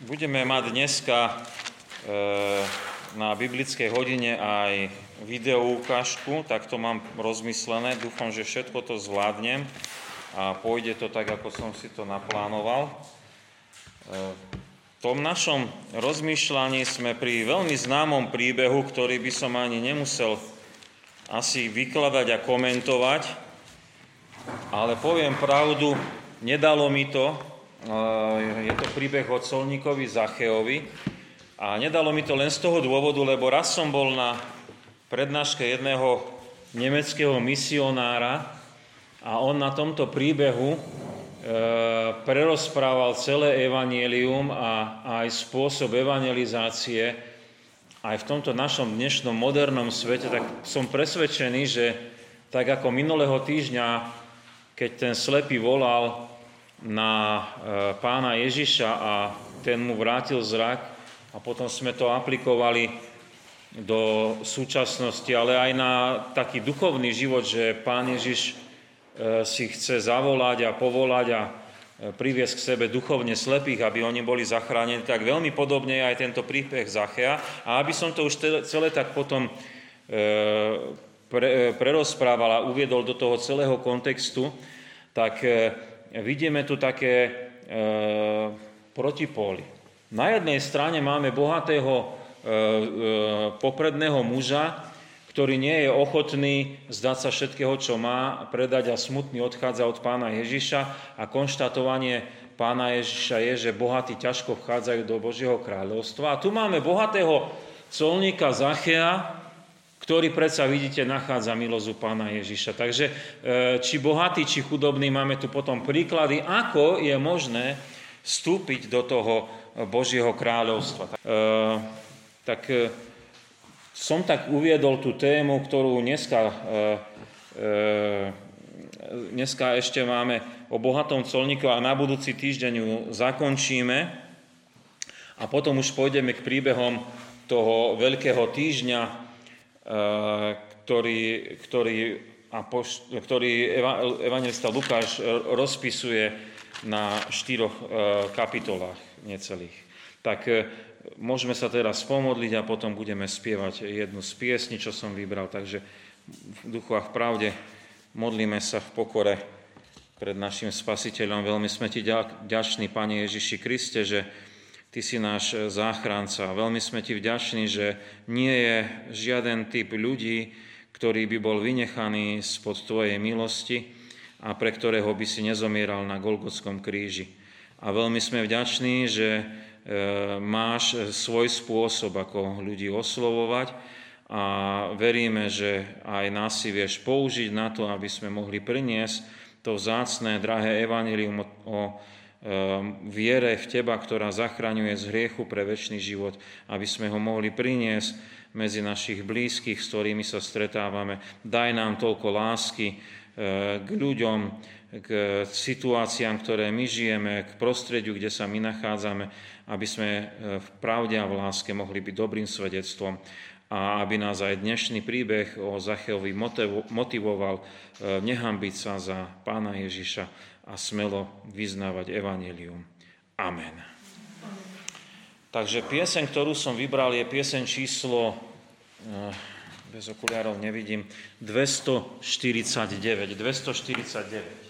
Budeme mať dneska e, na biblickej hodine aj video ukážku, tak to mám rozmyslené. Dúfam, že všetko to zvládnem a pôjde to tak, ako som si to naplánoval. E, v tom našom rozmýšľaní sme pri veľmi známom príbehu, ktorý by som ani nemusel asi vykladať a komentovať, ale poviem pravdu, nedalo mi to, je to príbeh o colníkovi Zacheovi. A nedalo mi to len z toho dôvodu, lebo raz som bol na prednáške jedného nemeckého misionára a on na tomto príbehu e, prerozprával celé evanielium a aj spôsob evangelizácie. Aj v tomto našom dnešnom modernom svete, tak som presvedčený, že tak ako minulého týždňa, keď ten slepý volal na e, pána Ježiša a ten mu vrátil zrak a potom sme to aplikovali do súčasnosti, ale aj na taký duchovný život, že pán Ježiš e, si chce zavolať a povolať a e, priviesť k sebe duchovne slepých, aby oni boli zachránení, tak veľmi podobne je aj tento príbeh Zachea. A aby som to už celé tak potom prerozprával a uviedol do toho celého kontextu, tak vidíme tu také e, protipóly. Na jednej strane máme bohatého e, e, popredného muža, ktorý nie je ochotný zdať sa všetkého, čo má, predať a smutný odchádza od pána Ježiša a konštatovanie pána Ježiša je, že bohatí ťažko vchádzajú do Božieho kráľovstva. A tu máme bohatého colníka Zachea, ktorý predsa, vidíte, nachádza milosť u pána Ježiša. Takže e, či bohatý, či chudobný, máme tu potom príklady, ako je možné vstúpiť do toho Božieho kráľovstva. E, tak e, som tak uviedol tú tému, ktorú dneska, dneska ešte máme o bohatom colníku a na budúci týždeň ju zakončíme a potom už pôjdeme k príbehom toho veľkého týždňa, ktorý, ktorý, ktorý evangelista Lukáš rozpisuje na štyroch e, kapitolách necelých. Tak e, môžeme sa teraz pomodliť a potom budeme spievať jednu z piesní, čo som vybral. Takže v duchu a v pravde modlíme sa v pokore pred našim spasiteľom. Veľmi sme ti ďační, Pane Ježiši Kriste, že Ty si náš e, záchranca. Veľmi sme ti vďační, že nie je žiaden typ ľudí, ktorý by bol vynechaný spod Tvojej milosti a pre ktorého by si nezomieral na Golgotskom kríži. A veľmi sme vďační, že e, máš svoj spôsob, ako ľudí oslovovať a veríme, že aj nás si vieš použiť na to, aby sme mohli priniesť to vzácné, drahé evanilium o Ehm, viere v Teba, ktorá zachraňuje z hriechu pre väčší život, aby sme ho mohli priniesť medzi našich blízkych, s ktorými sa stretávame. Daj nám toľko lásky ehm, k ľuďom, k situáciám, ktoré my žijeme, k prostrediu, kde sa my nachádzame, aby sme ehm, v pravde a v láske mohli byť dobrým svedectvom a aby nás aj dnešný príbeh o Zacheovi motivoval nehambiť sa za pána Ježiša, a smelo vyznávať evanelium. Amen. Takže pieseň, ktorú som vybral, je pieseň číslo, eh, bez okuliarov nevidím, 249. 249.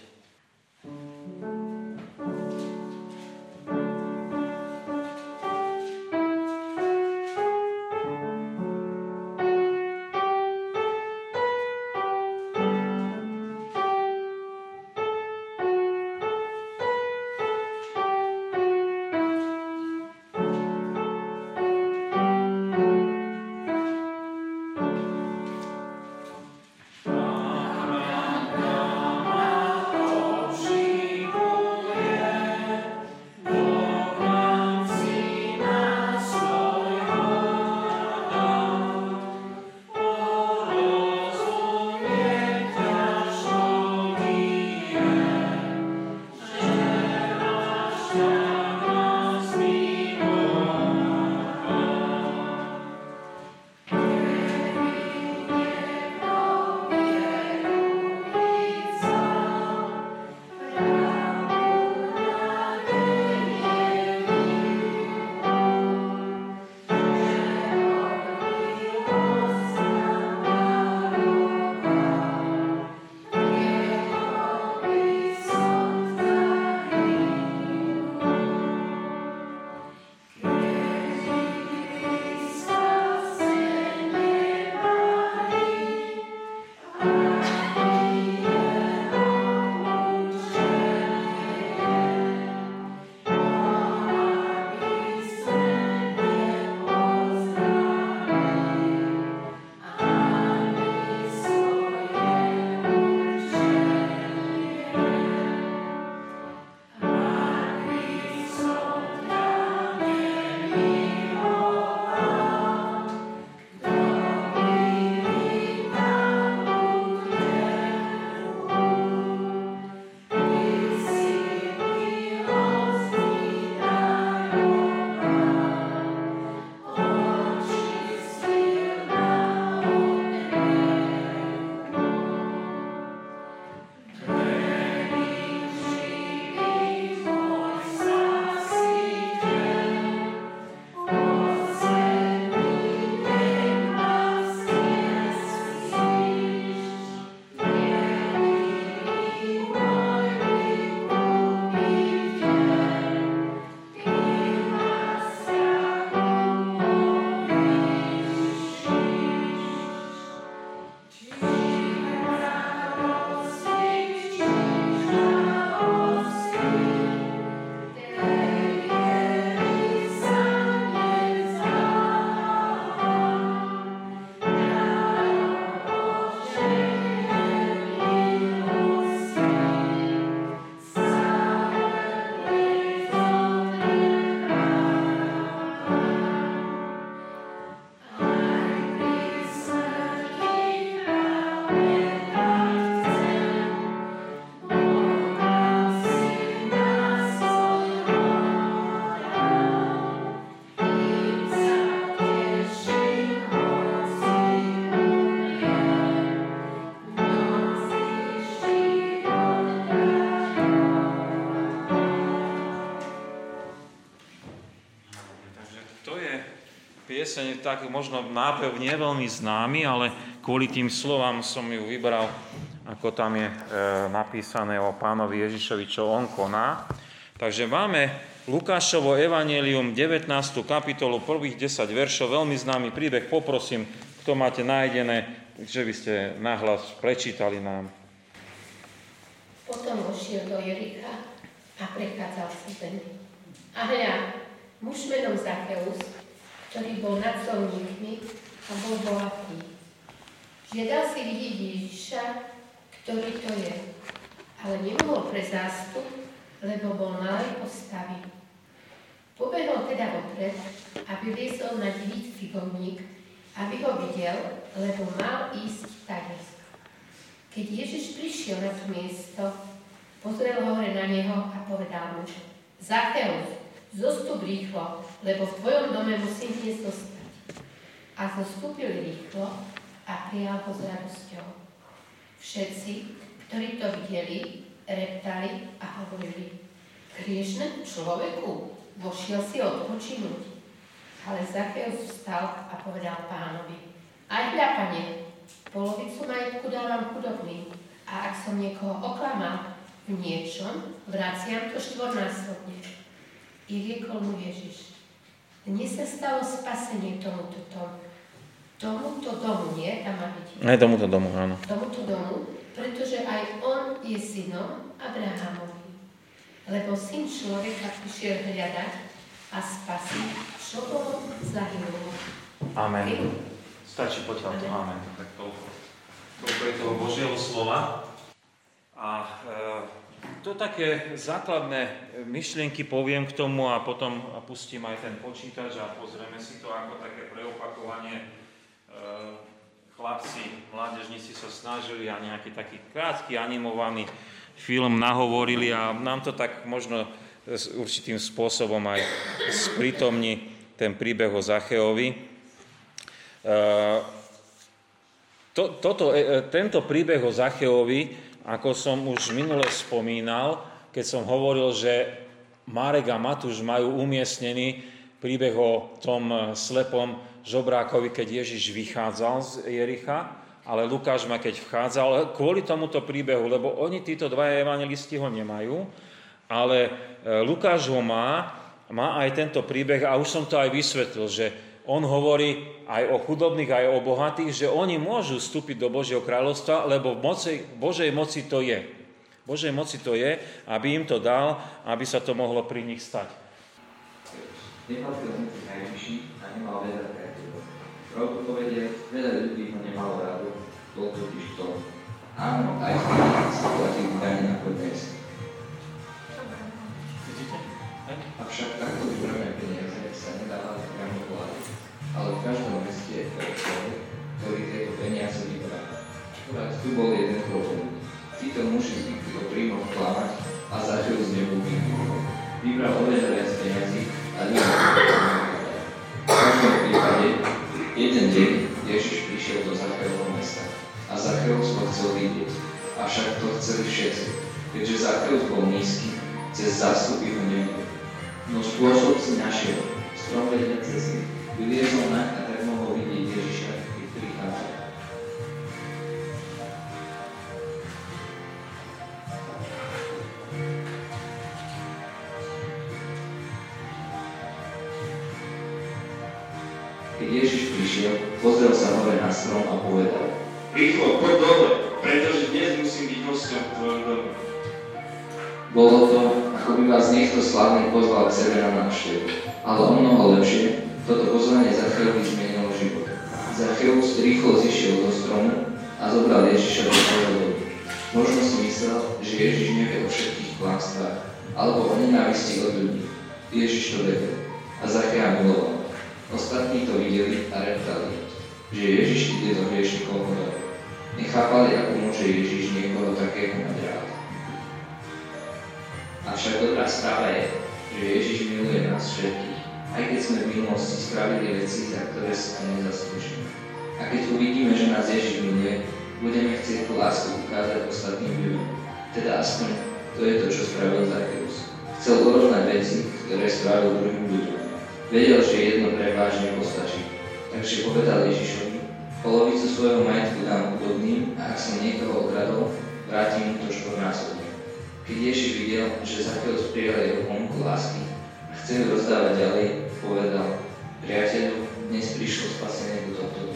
pieseň, tak možno nápev nie veľmi známy, ale kvôli tým slovám som ju vybral, ako tam je e, napísané o pánovi Ježišovi, čo on koná. Takže máme Lukášovo evanelium, 19. kapitolu, prvých 10 veršov, veľmi známy príbeh. Poprosím, kto máte nájdené, že by ste nahlas prečítali nám. Potom vošiel do Jericha a prechádzal zemi. A hľa, muž menom Zacheus, ktorý bol nad solníkmi a bol bohatý. Žiadal si vidieť Ježiša, ktorý to je, ale nemohol pre zástup, lebo bol malej postavy. Pobehol teda opred a vyviezol na divý figovník, aby ho videl, lebo mal ísť tadisk. Keď Ježiš prišiel na to miesto, pozrel hore na neho a povedal mu, Zacheus, zostup rýchlo, lebo v tvojom dome musím dnes zostať. A zostúpil rýchlo a prijal ho s radosťou. Všetci, ktorí to videli, reptali a hovorili, hriešnému človeku vošiel si odpočinúť. Ale Zacheus vstal a povedal pánovi, aj hľa, pane, polovicu majetku dávam chudobným a ak som niekoho oklamal v niečom, vraciam to štvornásobne. I riekol mu Ježiš, dnes sa stalo spasenie tomuto tomu. Tomuto domu, nie? Tam má byť. Aj tomuto domu, áno. Tomuto domu, pretože aj on je synom Abrahamovi. Lebo syn človeka prišiel hľadať a spasiť, čo bolo zahynulo. Amen. Stačí potiaľ to. Amen. Tak toľko. Toľko je toho Božieho slova. A e, to také základné myšlienky poviem k tomu a potom pustím aj ten počítač a pozrieme si to ako také preopakovanie. E, chlapci, mládežníci sa snažili a nejaký taký krátky animovaný film nahovorili a nám to tak možno s určitým spôsobom aj sprítomní ten príbeh o Zacheovi. E, to, toto, e, tento príbeh o Zacheovi ako som už minule spomínal, keď som hovoril, že Marek a Matúš majú umiestnený príbeh o tom slepom žobrákovi, keď Ježiš vychádzal z Jericha, ale Lukáš ma keď vchádzal, kvôli tomuto príbehu, lebo oni, títo dvaja evangelisti ho nemajú, ale e, Lukáš ho má, má aj tento príbeh a už som to aj vysvetlil, že on hovorí aj o chudobných, aj o bohatých, že oni môžu vstúpiť do Božieho kráľovstva, lebo v moci, Božej moci to je. Božej moci to je, aby im to dal, aby sa to mohlo pri nich stať. Nepatril medzi najvyšší a nemal veľa priateľov. Pravdu povedie, veľa ľudí ho nemalo rádu, bol totiž to. Áno, aj platili dane podnes. Avšak takto ale v každom meste je človek, ktorý tieto peniaze vyberá. Akurát tu bol jeden problém. Títo muži zvykli o príjmoch klamať a zažil z nebu Vybral oveľa viac peniazy a ľudia V každom prípade, jeden deň Ježiš prišiel do Zacheovho mesta a Zacheus ho chcel vidieť. Avšak to chceli všetci, keďže Zacheus bol nízky, cez zástupy ho nevidel. No spôsob si našiel, strom vedľa cesty, vyliezol na a tak mohol vidieť Ježiša, keď prichádza. Keď Ježiš prišiel, pozrel sa hore na strom a povedal Rýchlo, poď dole, pretože dnes musím byť hostom v tvojom dome. Bolo to, ako by vás niekto slavný pozval k sebe na návštevu, ale o mnoho lepšie, toto pozvanie Zacheovi zmenilo život. Zacheus rýchlo zišiel do stromu a zobral Ježiša do svojho. Možno si myslel, že Ježiš nevie o všetkých klamstvách alebo o nenávisti od ľudí. Ježiš to vedel a Zachea miloval. Ostatní to videli a reptali, že Ježiš ide do hriešnikov hodov. Nechápali, ako môže Ježiš niekoho takého mať rád. Avšak dobrá správa je, že Ježiš miluje nás všetkých aj keď sme v minulosti spravili veci, za ktoré sa nezaslúžime. A keď uvidíme, že nás Ježiš miluje, budeme chcieť tú lásku ukázať ostatným ľuďom. Teda aspoň to je to, čo spravil Zacheus. Chcel urovnať veci, ktoré spravil druhým ľuďom. Vedel, že jedno pre vážne postačí. Takže povedal Ježišovi, polovicu svojho majetku dám chudobným a ak som niekoho okradol, vrátim mu to štvornásobne. Keď Ježiš videl, že Zacheus prijal jeho ponuku lásky a chcel ju rozdávať ďalej, povedal, priateľu, dnes prišlo spasenie do tohto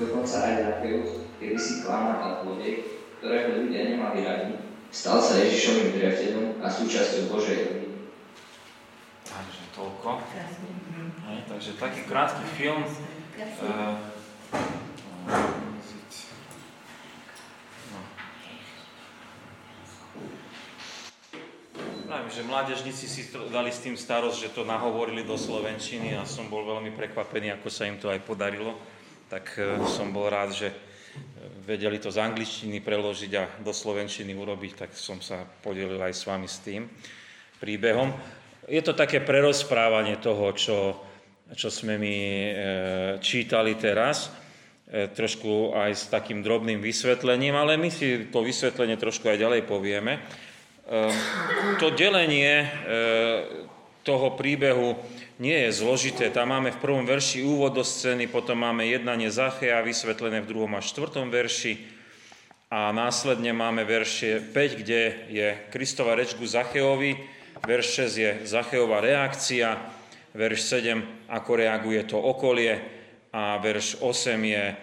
Dokonca aj Zacheus, kedy si klamal a zlodej, ktorého ľudia nemali radi, stal sa Ježišovým priateľom a súčasťou Božej rodiny. Takže toľko. Hej, takže taký krátky film. Uh, Pravím, že mládežníci si dali s tým starosť, že to nahovorili do Slovenčiny a som bol veľmi prekvapený, ako sa im to aj podarilo. Tak uh, som bol rád, že vedeli to z angličtiny preložiť a do slovenčiny urobiť, tak som sa podelil aj s vami s tým príbehom. Je to také prerozprávanie toho, čo, čo sme mi e, čítali teraz, e, trošku aj s takým drobným vysvetlením, ale my si to vysvetlenie trošku aj ďalej povieme. E, to delenie toho príbehu nie je zložité. Tam máme v prvom verši úvod do scény, potom máme jednanie Zachea vysvetlené v druhom a štvrtom verši a následne máme verše 5, kde je Kristova reč ku Zacheovi, verš 6 je Zacheová reakcia, verš 7 ako reaguje to okolie a verš 8 je e,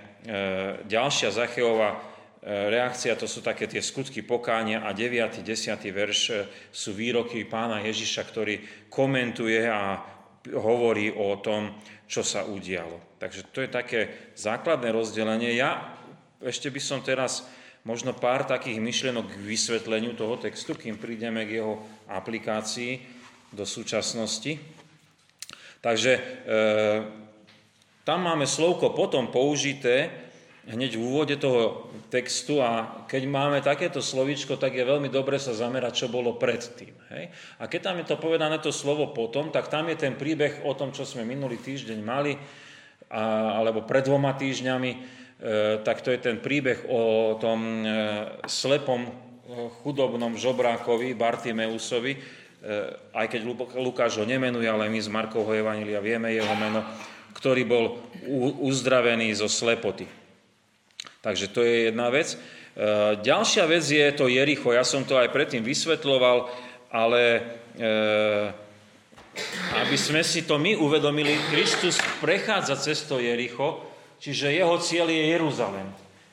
ďalšia Zacheová e, reakcia, to sú také tie skutky pokánia a 9. 10. verš e, sú výroky pána Ježiša, ktorý komentuje a hovorí o tom, čo sa udialo. Takže to je také základné rozdelenie. Ja ešte by som teraz možno pár takých myšlienok k vysvetleniu toho textu, kým prídeme k jeho aplikácii do súčasnosti. Takže e, tam máme slovko potom použité, hneď v úvode toho textu a keď máme takéto slovíčko, tak je veľmi dobre sa zamerať, čo bolo predtým. Hej? A keď tam je to povedané to slovo potom, tak tam je ten príbeh o tom, čo sme minulý týždeň mali, a, alebo pred dvoma týždňami, e, tak to je ten príbeh o tom e, slepom, e, chudobnom žobrákovi, Bartimeusovi, e, aj keď Lukáš ho nemenuje, ale my z Markovho Evanília vieme jeho meno, ktorý bol uzdravený zo slepoty. Takže to je jedna vec. E, ďalšia vec je to Jericho. Ja som to aj predtým vysvetloval, ale e, aby sme si to my uvedomili, Kristus prechádza cez to Jericho, čiže jeho cieľ je Jeruzalem.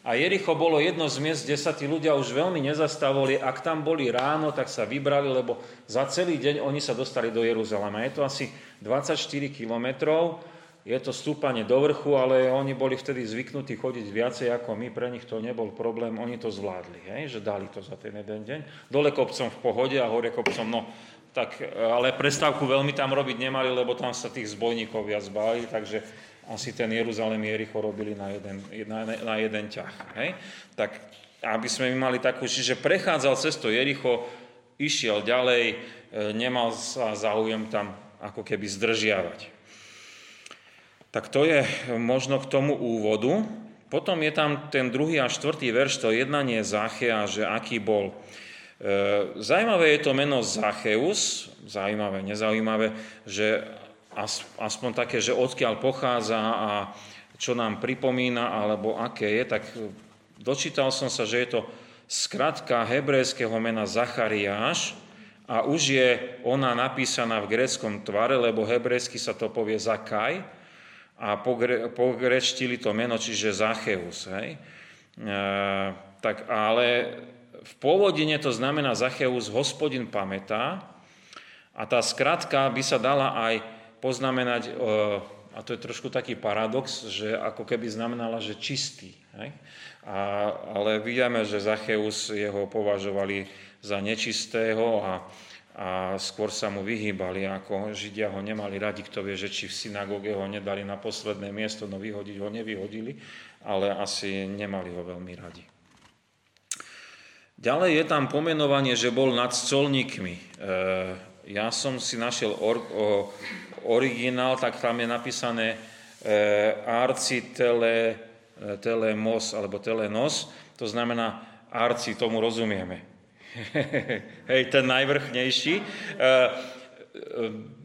A Jericho bolo jedno z miest, kde sa tí ľudia už veľmi nezastavovali. Ak tam boli ráno, tak sa vybrali, lebo za celý deň oni sa dostali do Jeruzalema. Je to asi 24 kilometrov je to stúpanie do vrchu, ale oni boli vtedy zvyknutí chodiť viacej ako my, pre nich to nebol problém, oni to zvládli, hej, že dali to za ten jeden deň. Dole kopcom v pohode a hore kopcom, no, tak, ale prestávku veľmi tam robiť nemali, lebo tam sa tých zbojníkov viac báli, takže asi ten Jeruzalém Jericho robili na jeden, na, na jeden ťah. Hej? Tak aby sme mali takú, čiže prechádzal cez to Jericho, išiel ďalej, e, nemal sa záujem tam ako keby zdržiavať. Tak to je možno k tomu úvodu. Potom je tam ten druhý a štvrtý verš, to jednanie Zachea, že aký bol. E, zajímavé je to meno Zacheus, zaujímavé, nezaujímavé, že aspoň také, že odkiaľ pochádza a čo nám pripomína, alebo aké je, tak dočítal som sa, že je to skratka hebrejského mena Zachariáš a už je ona napísaná v gréckom tvare, lebo hebrejsky sa to povie Zakaj, a pogre, pogreštili to meno, čiže Zacheus. Hej? E, tak ale v pôvodine to znamená Zacheus, hospodin pamätá a tá skratka by sa dala aj poznamenať, e, a to je trošku taký paradox, že ako keby znamenala, že čistý. Hej? A, ale vidíme, že Zacheus jeho považovali za nečistého a a skôr sa mu vyhýbali, ako Židia ho nemali radi, kto vie, že či v synagóge ho nedali na posledné miesto, no vyhodiť ho nevyhodili, ale asi nemali ho veľmi radi. Ďalej je tam pomenovanie, že bol nad colníkmi. E, ja som si našiel or, o, originál, tak tam je napísané e, arci tele, e, telemos alebo telenos, to znamená arci, tomu rozumieme. Hej, ten najvrchnejší. E,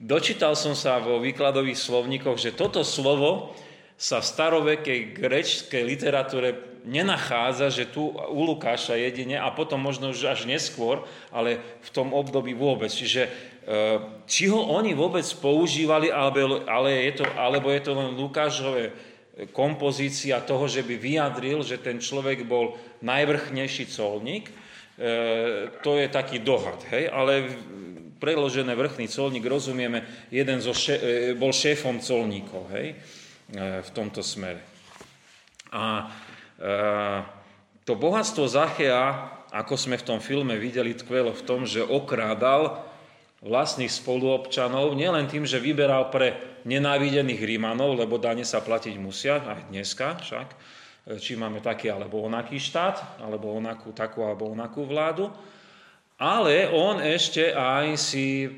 dočítal som sa vo výkladových slovníkoch, že toto slovo sa v starovekej grečskej literatúre nenachádza, že tu u Lukáša jedine a potom možno už až neskôr, ale v tom období vôbec. Čiže e, či ho oni vôbec používali, alebo, ale je to, alebo je to len Lukášové kompozícia toho, že by vyjadril, že ten človek bol najvrchnejší colník, e, to je taký dohad. Hej? Ale preložené vrchný colník, rozumieme, jeden zo še, e, bol šéfom colníkov hej? v tomto smere. A to bohatstvo Zachea, ako sme v tom filme videli, tkvelo v tom, že okrádal vlastných spoluobčanov, nielen tým, že vyberal pre nenávidených Rímanov, lebo dane sa platiť musia, aj dneska však, či máme taký alebo onaký štát, alebo onakú, takú alebo onakú vládu, ale on ešte aj si e,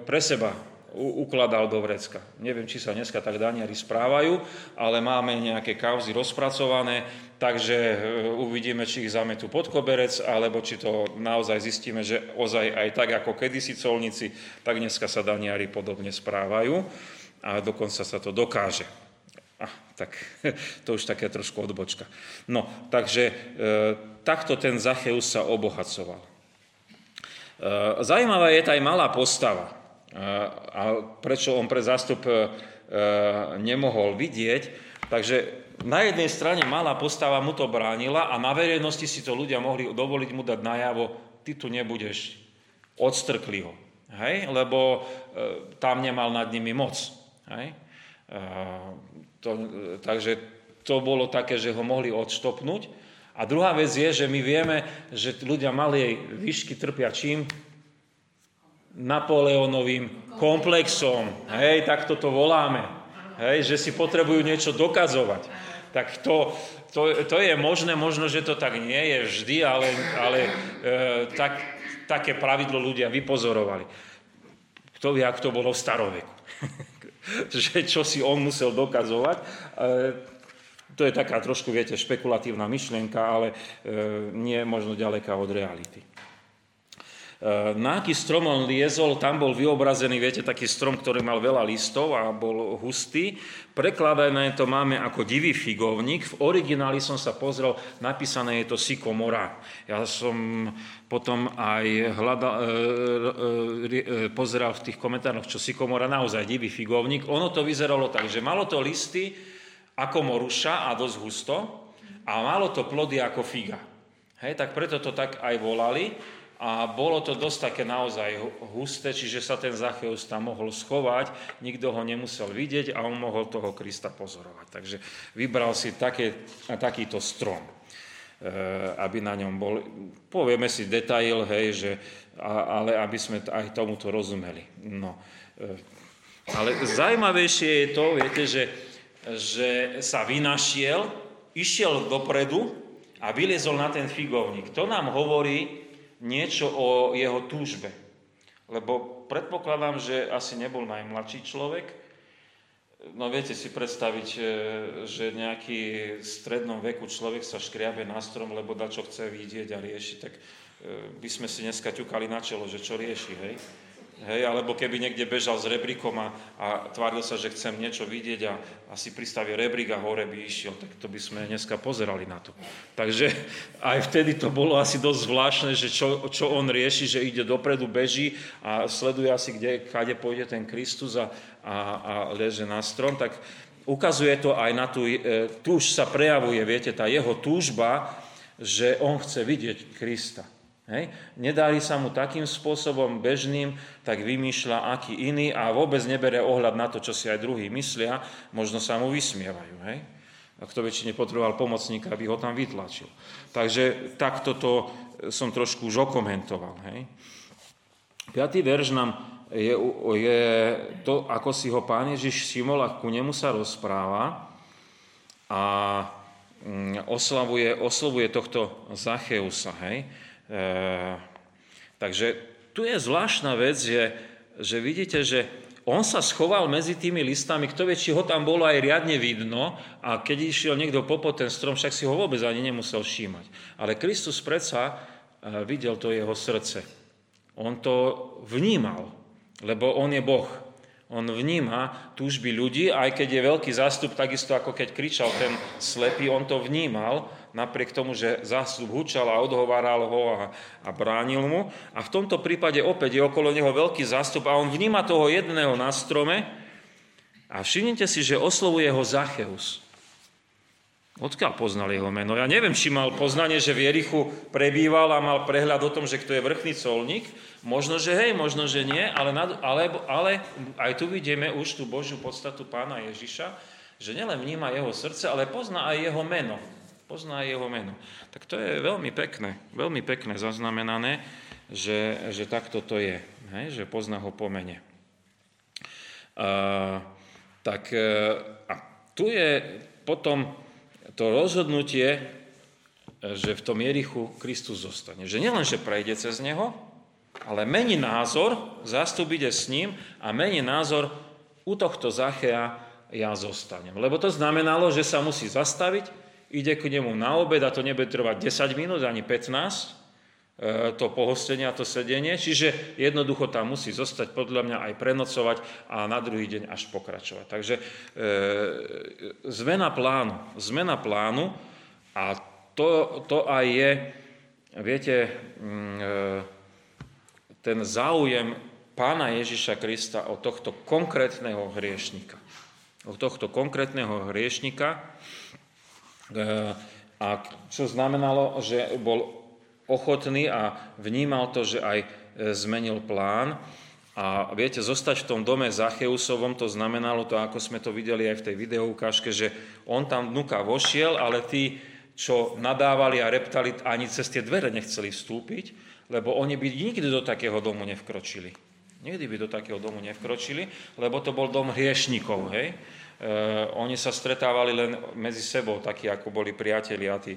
pre seba ukladal do vrecka. Neviem, či sa dneska tak daniari správajú, ale máme nejaké kauzy rozpracované, takže e, uvidíme, či ich zametú pod koberec, alebo či to naozaj zistíme, že ozaj aj tak, ako kedysi colníci, tak dneska sa daniari podobne správajú a dokonca sa to dokáže. Tak to už také trošku odbočka. No, takže e, takto ten Zacheus sa obohacoval. E, zaujímavá je tá aj malá postava a prečo on pre zástup e, nemohol vidieť. Takže na jednej strane malá postava mu to bránila a na verejnosti si to ľudia mohli dovoliť mu dať najavo, ty tu nebudeš, odstrkli ho. Hej? Lebo e, tam nemal nad nimi moc. Hej? E, to, takže to bolo také, že ho mohli odštopnúť. A druhá vec je, že my vieme, že ľudia malej výšky trpia čím? Napoleonovým komplexom. Hej, tak toto voláme. Hej, že si potrebujú niečo dokazovať. Tak to, to, to je možné, možno, že to tak nie je vždy, ale, ale e, tak, také pravidlo ľudia vypozorovali. Kto vie, ak to bolo v staroveku. že čo si on musel dokazovať. E, to je taká trošku, viete, špekulatívna myšlienka, ale e, nie možno ďaleká od reality. Eh, na aký strom on liezol, tam bol vyobrazený, viete, taký strom, ktorý mal veľa listov a bol hustý. Prekladané to máme ako divý figovník. V origináli som sa pozrel, napísané je to sykomora. Ja som potom aj hľada, e, e, e, pozeral v tých komentároch, čo sykomora naozaj divý figovník. Ono to vyzeralo tak, že malo to listy ako moruša a dosť husto a malo to plody ako figa. Hej, tak preto to tak aj volali a bolo to dosť také naozaj husté, čiže sa ten Zacheus tam mohol schovať, nikto ho nemusel vidieť a on mohol toho Krista pozorovať. Takže vybral si také, takýto strom, e, aby na ňom bol, povieme si detail, hej, že, ale aby sme aj tomuto rozumeli. No. E, ale zaujímavejšie je to, viete, že, že sa vynašiel, išiel dopredu a vyliezol na ten figovník. To nám hovorí, niečo o jeho túžbe. Lebo predpokladám, že asi nebol najmladší človek. No viete si predstaviť, e, že nejaký v strednom veku človek sa škriabe na strom, lebo da čo chce vidieť a riešiť, tak e, by sme si dneska ťukali na čelo, že čo rieši, hej? Hej, alebo keby niekde bežal s rebrikom a, a tváril sa, že chcem niečo vidieť a asi pristavie rebrík a hore by išiel, tak to by sme dneska pozerali na to. Takže aj vtedy to bolo asi dosť zvláštne, že čo, čo on rieši, že ide dopredu, beží a sleduje asi, kde, kade pôjde ten Kristus a, a, a leže na strom, tak ukazuje to aj na tú, e, tu už sa prejavuje, viete, tá jeho túžba, že on chce vidieť Krista. Hej. Nedarí sa mu takým spôsobom bežným, tak vymýšľa aký iný a vôbec nebere ohľad na to, čo si aj druhí myslia, možno sa mu vysmievajú. Hej. A kto väčšine potreboval pomocníka, aby ho tam vytlačil. Takže takto to som trošku už okomentoval. Hej. Piatý verš nám je, je to, ako si ho pán Ježiš všimol a ku nemu sa rozpráva a mm, oslavuje, oslavuje tohto Zacheusa. Hej. E, takže tu je zvláštna vec, že, že vidíte, že on sa schoval medzi tými listami, kto vie, či ho tam bolo aj riadne vidno a keď išiel niekto popod ten strom, však si ho vôbec ani nemusel všímať. Ale Kristus predsa e, videl to jeho srdce. On to vnímal. lebo on je Boh. On vníma túžby ľudí, aj keď je veľký zástup, takisto ako keď kričal ten slepý, on to vnímal, napriek tomu, že zástup hučal a odhováral ho a, a bránil mu. A v tomto prípade opäť je okolo neho veľký zástup a on vníma toho jedného na strome a všimnite si, že oslovuje ho Zacheus. Odkiaľ poznal jeho meno? Ja neviem, či mal poznanie, že v Jerichu prebýval a mal prehľad o tom, že kto je vrchný colník. Možno, že hej, možno, že nie, ale, ale, ale aj tu vidíme už tú Božiu podstatu pána Ježiša, že nielen vníma jeho srdce, ale pozná aj jeho meno. Pozná aj jeho meno. Tak to je veľmi pekné, veľmi pekné zaznamenané, že, že takto to je, hej, že pozná ho po mene. A, tak e, a tu je potom to rozhodnutie, že v tom Jerichu Kristus zostane. Že nielen, že prejde cez neho, ale mení názor, zástup ide s ním a mení názor, u tohto Zachea ja zostanem. Lebo to znamenalo, že sa musí zastaviť, ide k nemu na obed a to nebude trvať 10 minút ani 15, e, to pohostenie a to sedenie, čiže jednoducho tam musí zostať podľa mňa aj prenocovať a na druhý deň až pokračovať. Takže e, zmena plánu, zmena plánu a to, to aj je, viete, mm, e, ten záujem pána Ježiša Krista o tohto konkrétneho hriešnika. O tohto konkrétneho hriešnika. E, a čo znamenalo, že bol ochotný a vnímal to, že aj e, zmenil plán. A viete, zostať v tom dome Zacheusovom, to znamenalo to, ako sme to videli aj v tej videoukážke, že on tam vnúka vošiel, ale tí, čo nadávali a reptali, ani cez tie dvere nechceli vstúpiť, lebo oni by nikdy do takého domu nevkročili. Nikdy by do takého domu nevkročili, lebo to bol dom hriešnikov, hej. E, oni sa stretávali len medzi sebou, takí ako boli priatelia, tí,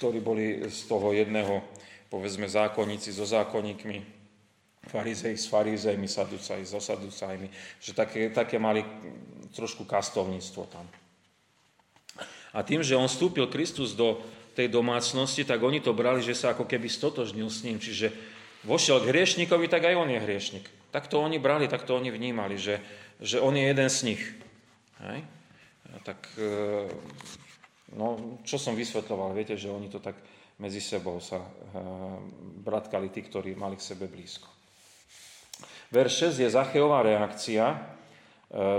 ktorí boli z toho jedného, povedzme, zákonníci so zákonníkmi, farizej s farizejmi, saducaj so saducajmi, že také, také mali trošku kastovníctvo tam. A tým, že on vstúpil Kristus do tej domácnosti, tak oni to brali, že sa ako keby stotožnil s ním. Čiže vošiel k hriešnikovi, tak aj on je hriešnik. Tak to oni brali, tak to oni vnímali, že, že on je jeden z nich. Hej? Tak, e, no, čo som vysvetloval, viete, že oni to tak medzi sebou sa e, bratkali tí, ktorí mali k sebe blízko. Verš 6 je Zacheová reakcia, e,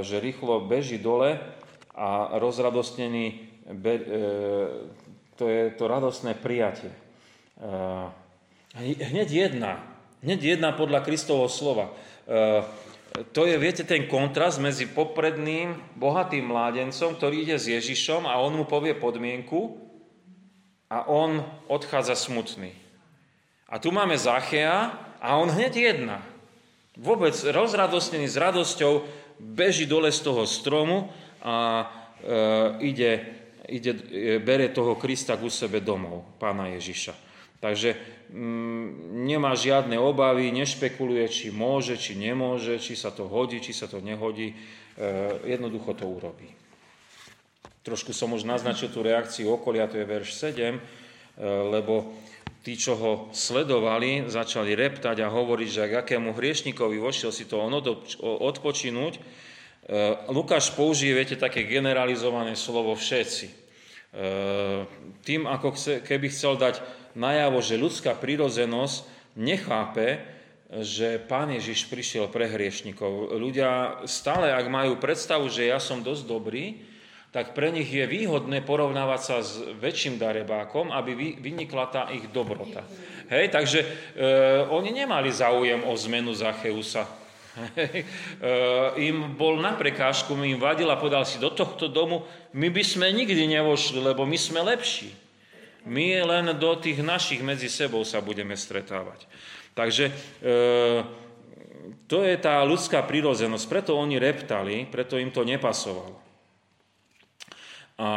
že rýchlo beží dole a rozradostnený to je to radostné prijatie. Hneď jedna, hneď jedna podľa Kristovho slova. To je, viete, ten kontrast medzi popredným bohatým mládencom, ktorý ide s Ježišom a on mu povie podmienku a on odchádza smutný. A tu máme Zachea a on hneď jedna. Vôbec rozradostnený s radosťou beží dole z toho stromu a e, ide ide, e, bere toho Krista ku sebe domov, pána Ježiša. Takže mm, nemá žiadne obavy, nešpekuluje, či môže, či nemôže, či sa to hodí, či sa to nehodí. E, jednoducho to urobí. Trošku som už naznačil tú reakciu okolia, to je verš 7, e, lebo tí, čo ho sledovali, začali reptať a hovoriť, že ak akému hriešnikovi vošiel si to on odpočinúť, Lukáš použije, viete, také generalizované slovo všetci. Ehm, tým, ako keby chcel dať najavo, že ľudská prírodzenosť nechápe, že Pán Ježiš prišiel pre hriešnikov. Ľudia stále, ak majú predstavu, že ja som dosť dobrý, tak pre nich je výhodné porovnávať sa s väčším darebákom, aby vynikla tá ich dobrota. Hej, takže e, oni nemali záujem o zmenu Zacheusa. Im bol na prekážku, im vadil a povedal si, do tohto domu my by sme nikdy nevošli, lebo my sme lepší. My len do tých našich medzi sebou sa budeme stretávať. Takže e, to je tá ľudská prírodzenosť, preto oni reptali, preto im to nepasovalo. A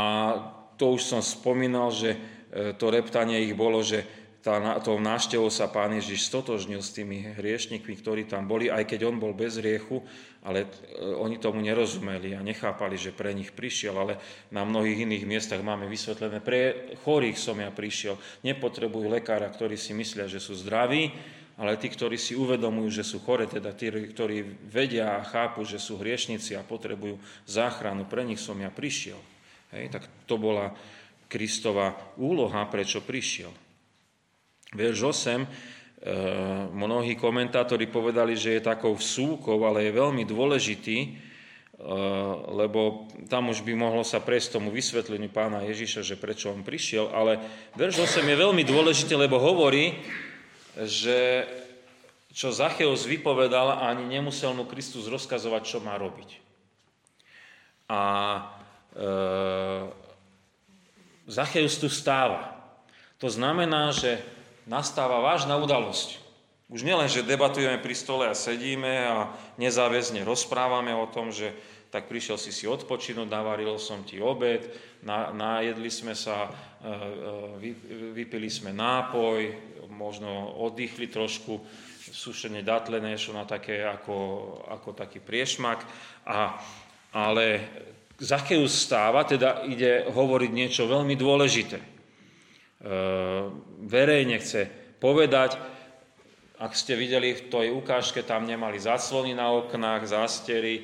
to už som spomínal, že e, to reptanie ich bolo, že tá, tou návštevou sa pán Ježiš stotožnil s tými hriešnikmi, ktorí tam boli, aj keď on bol bez hriechu, ale e, oni tomu nerozumeli a nechápali, že pre nich prišiel, ale na mnohých iných miestach máme vysvetlené, pre chorých som ja prišiel, nepotrebujú lekára, ktorí si myslia, že sú zdraví, ale tí, ktorí si uvedomujú, že sú chore, teda tí, ktorí vedia a chápu, že sú hriešnici a potrebujú záchranu, pre nich som ja prišiel. Hej, tak to bola Kristova úloha, prečo prišiel. Verš 8, e, mnohí komentátori povedali, že je takou vsúkou, ale je veľmi dôležitý, e, lebo tam už by mohlo sa prejsť tomu vysvetleniu pána Ježiša, že prečo on prišiel, ale verš 8 je veľmi dôležitý, lebo hovorí, že čo Zacheus vypovedal, ani nemusel mu Kristus rozkazovať, čo má robiť. A e, Zacheus tu stáva. To znamená, že nastáva vážna udalosť. Už nielen, že debatujeme pri stole a sedíme a nezáväzne rozprávame o tom, že tak prišiel si si odpočinúť, navaril som ti obed, na, najedli sme sa, e, e, vypili sme nápoj, možno oddychli trošku, sušenie datle nešlo na také ako, ako taký priešmak, a, ale Zacheus stáva, teda ide hovoriť niečo veľmi dôležité. E, verejne chce povedať, ak ste videli v tej ukážke, tam nemali záclony na oknách, zástery, e,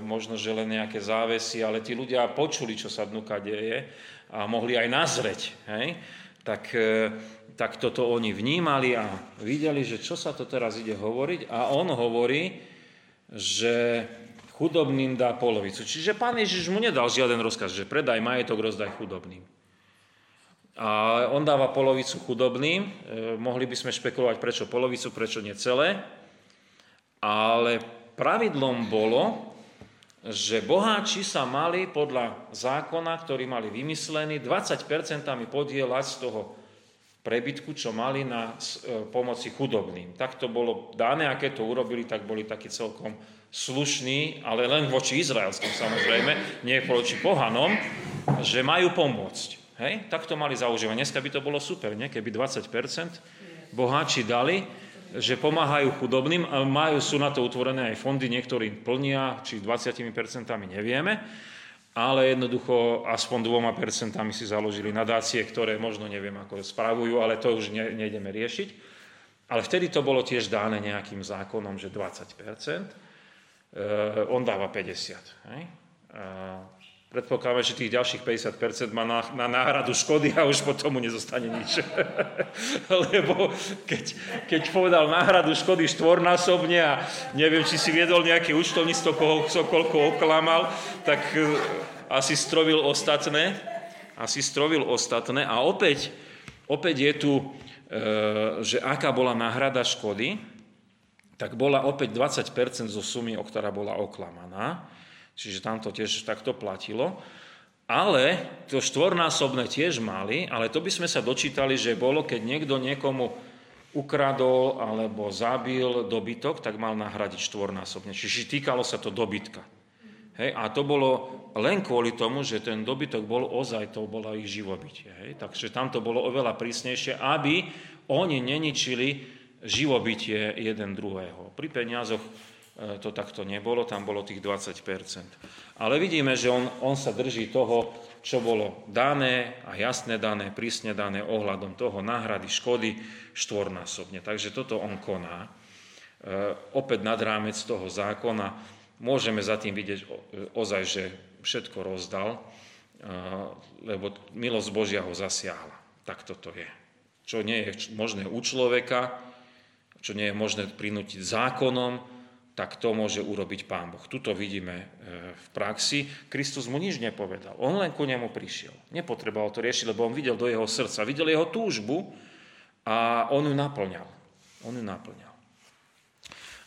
možno, že len nejaké závesy, ale tí ľudia počuli, čo sa dnuka deje a mohli aj nazreť. Hej? Tak, e, tak toto oni vnímali a videli, že čo sa to teraz ide hovoriť. A on hovorí, že chudobným dá polovicu. Čiže pán Ježiš mu nedal žiaden rozkaz, že predaj majetok, rozdaj chudobným. A on dáva polovicu chudobným. E, mohli by sme špekulovať, prečo polovicu, prečo nie celé. Ale pravidlom bolo, že boháči sa mali podľa zákona, ktorý mali vymyslený, 20% podielať z toho prebytku, čo mali na e, pomoci chudobným. Tak to bolo dané a keď to urobili, tak boli takí celkom slušní, ale len voči izraelským samozrejme, nie voči pohanom, že majú pomôcť. Hej? Tak to mali zaužívať. Dneska by to bolo super, nie? keby 20% boháči dali, že pomáhajú chudobným, majú, sú na to utvorené aj fondy, niektorí plnia, či 20% nevieme, ale jednoducho aspoň dvoma percentami si založili nadácie, ktoré možno neviem, ako spravujú, ale to už ne, nejdeme riešiť. Ale vtedy to bolo tiež dáne nejakým zákonom, že 20%, e, on dáva 50%. Hej? E, Predpokladáme, že tých ďalších 50% má na, na náhradu škody a už potom mu nezostane nič. Lebo keď, keď povedal náhradu škody štvornásobne a neviem, či si viedol nejaké účtovníctvo, koho, koľko oklamal, tak e, asi strovil ostatné. Asi strovil ostatné. A opäť, opäť je tu, e, že aká bola náhrada škody, tak bola opäť 20% zo sumy, o ktorá bola oklamaná. Čiže tam to tiež takto platilo. Ale to štvornásobné tiež mali, ale to by sme sa dočítali, že bolo, keď niekto niekomu ukradol alebo zabil dobytok, tak mal nahradiť štvornásobne. Čiže týkalo sa to dobytka. Hej, a to bolo len kvôli tomu, že ten dobytok bol ozaj, to bolo ich živobytie. Hej. Takže tam to bolo oveľa prísnejšie, aby oni neničili živobytie jeden druhého. Pri peniazoch to takto nebolo, tam bolo tých 20%. Ale vidíme, že on, on sa drží toho, čo bolo dané a jasné dané, prísne dané ohľadom toho náhrady škody štvornásobne. Takže toto on koná. E, opäť nad rámec toho zákona môžeme za tým vidieť ozaj, že všetko rozdal, e, lebo milosť Božia ho zasiahla. Tak toto je. Čo nie je možné u človeka, čo nie je možné prinútiť zákonom, tak to môže urobiť Pán Boh. Tuto vidíme e, v praxi. Kristus mu nič nepovedal. On len ku nemu prišiel. Nepotreboval to riešiť, lebo on videl do jeho srdca, videl jeho túžbu a on ju naplňal. On ju naplňal.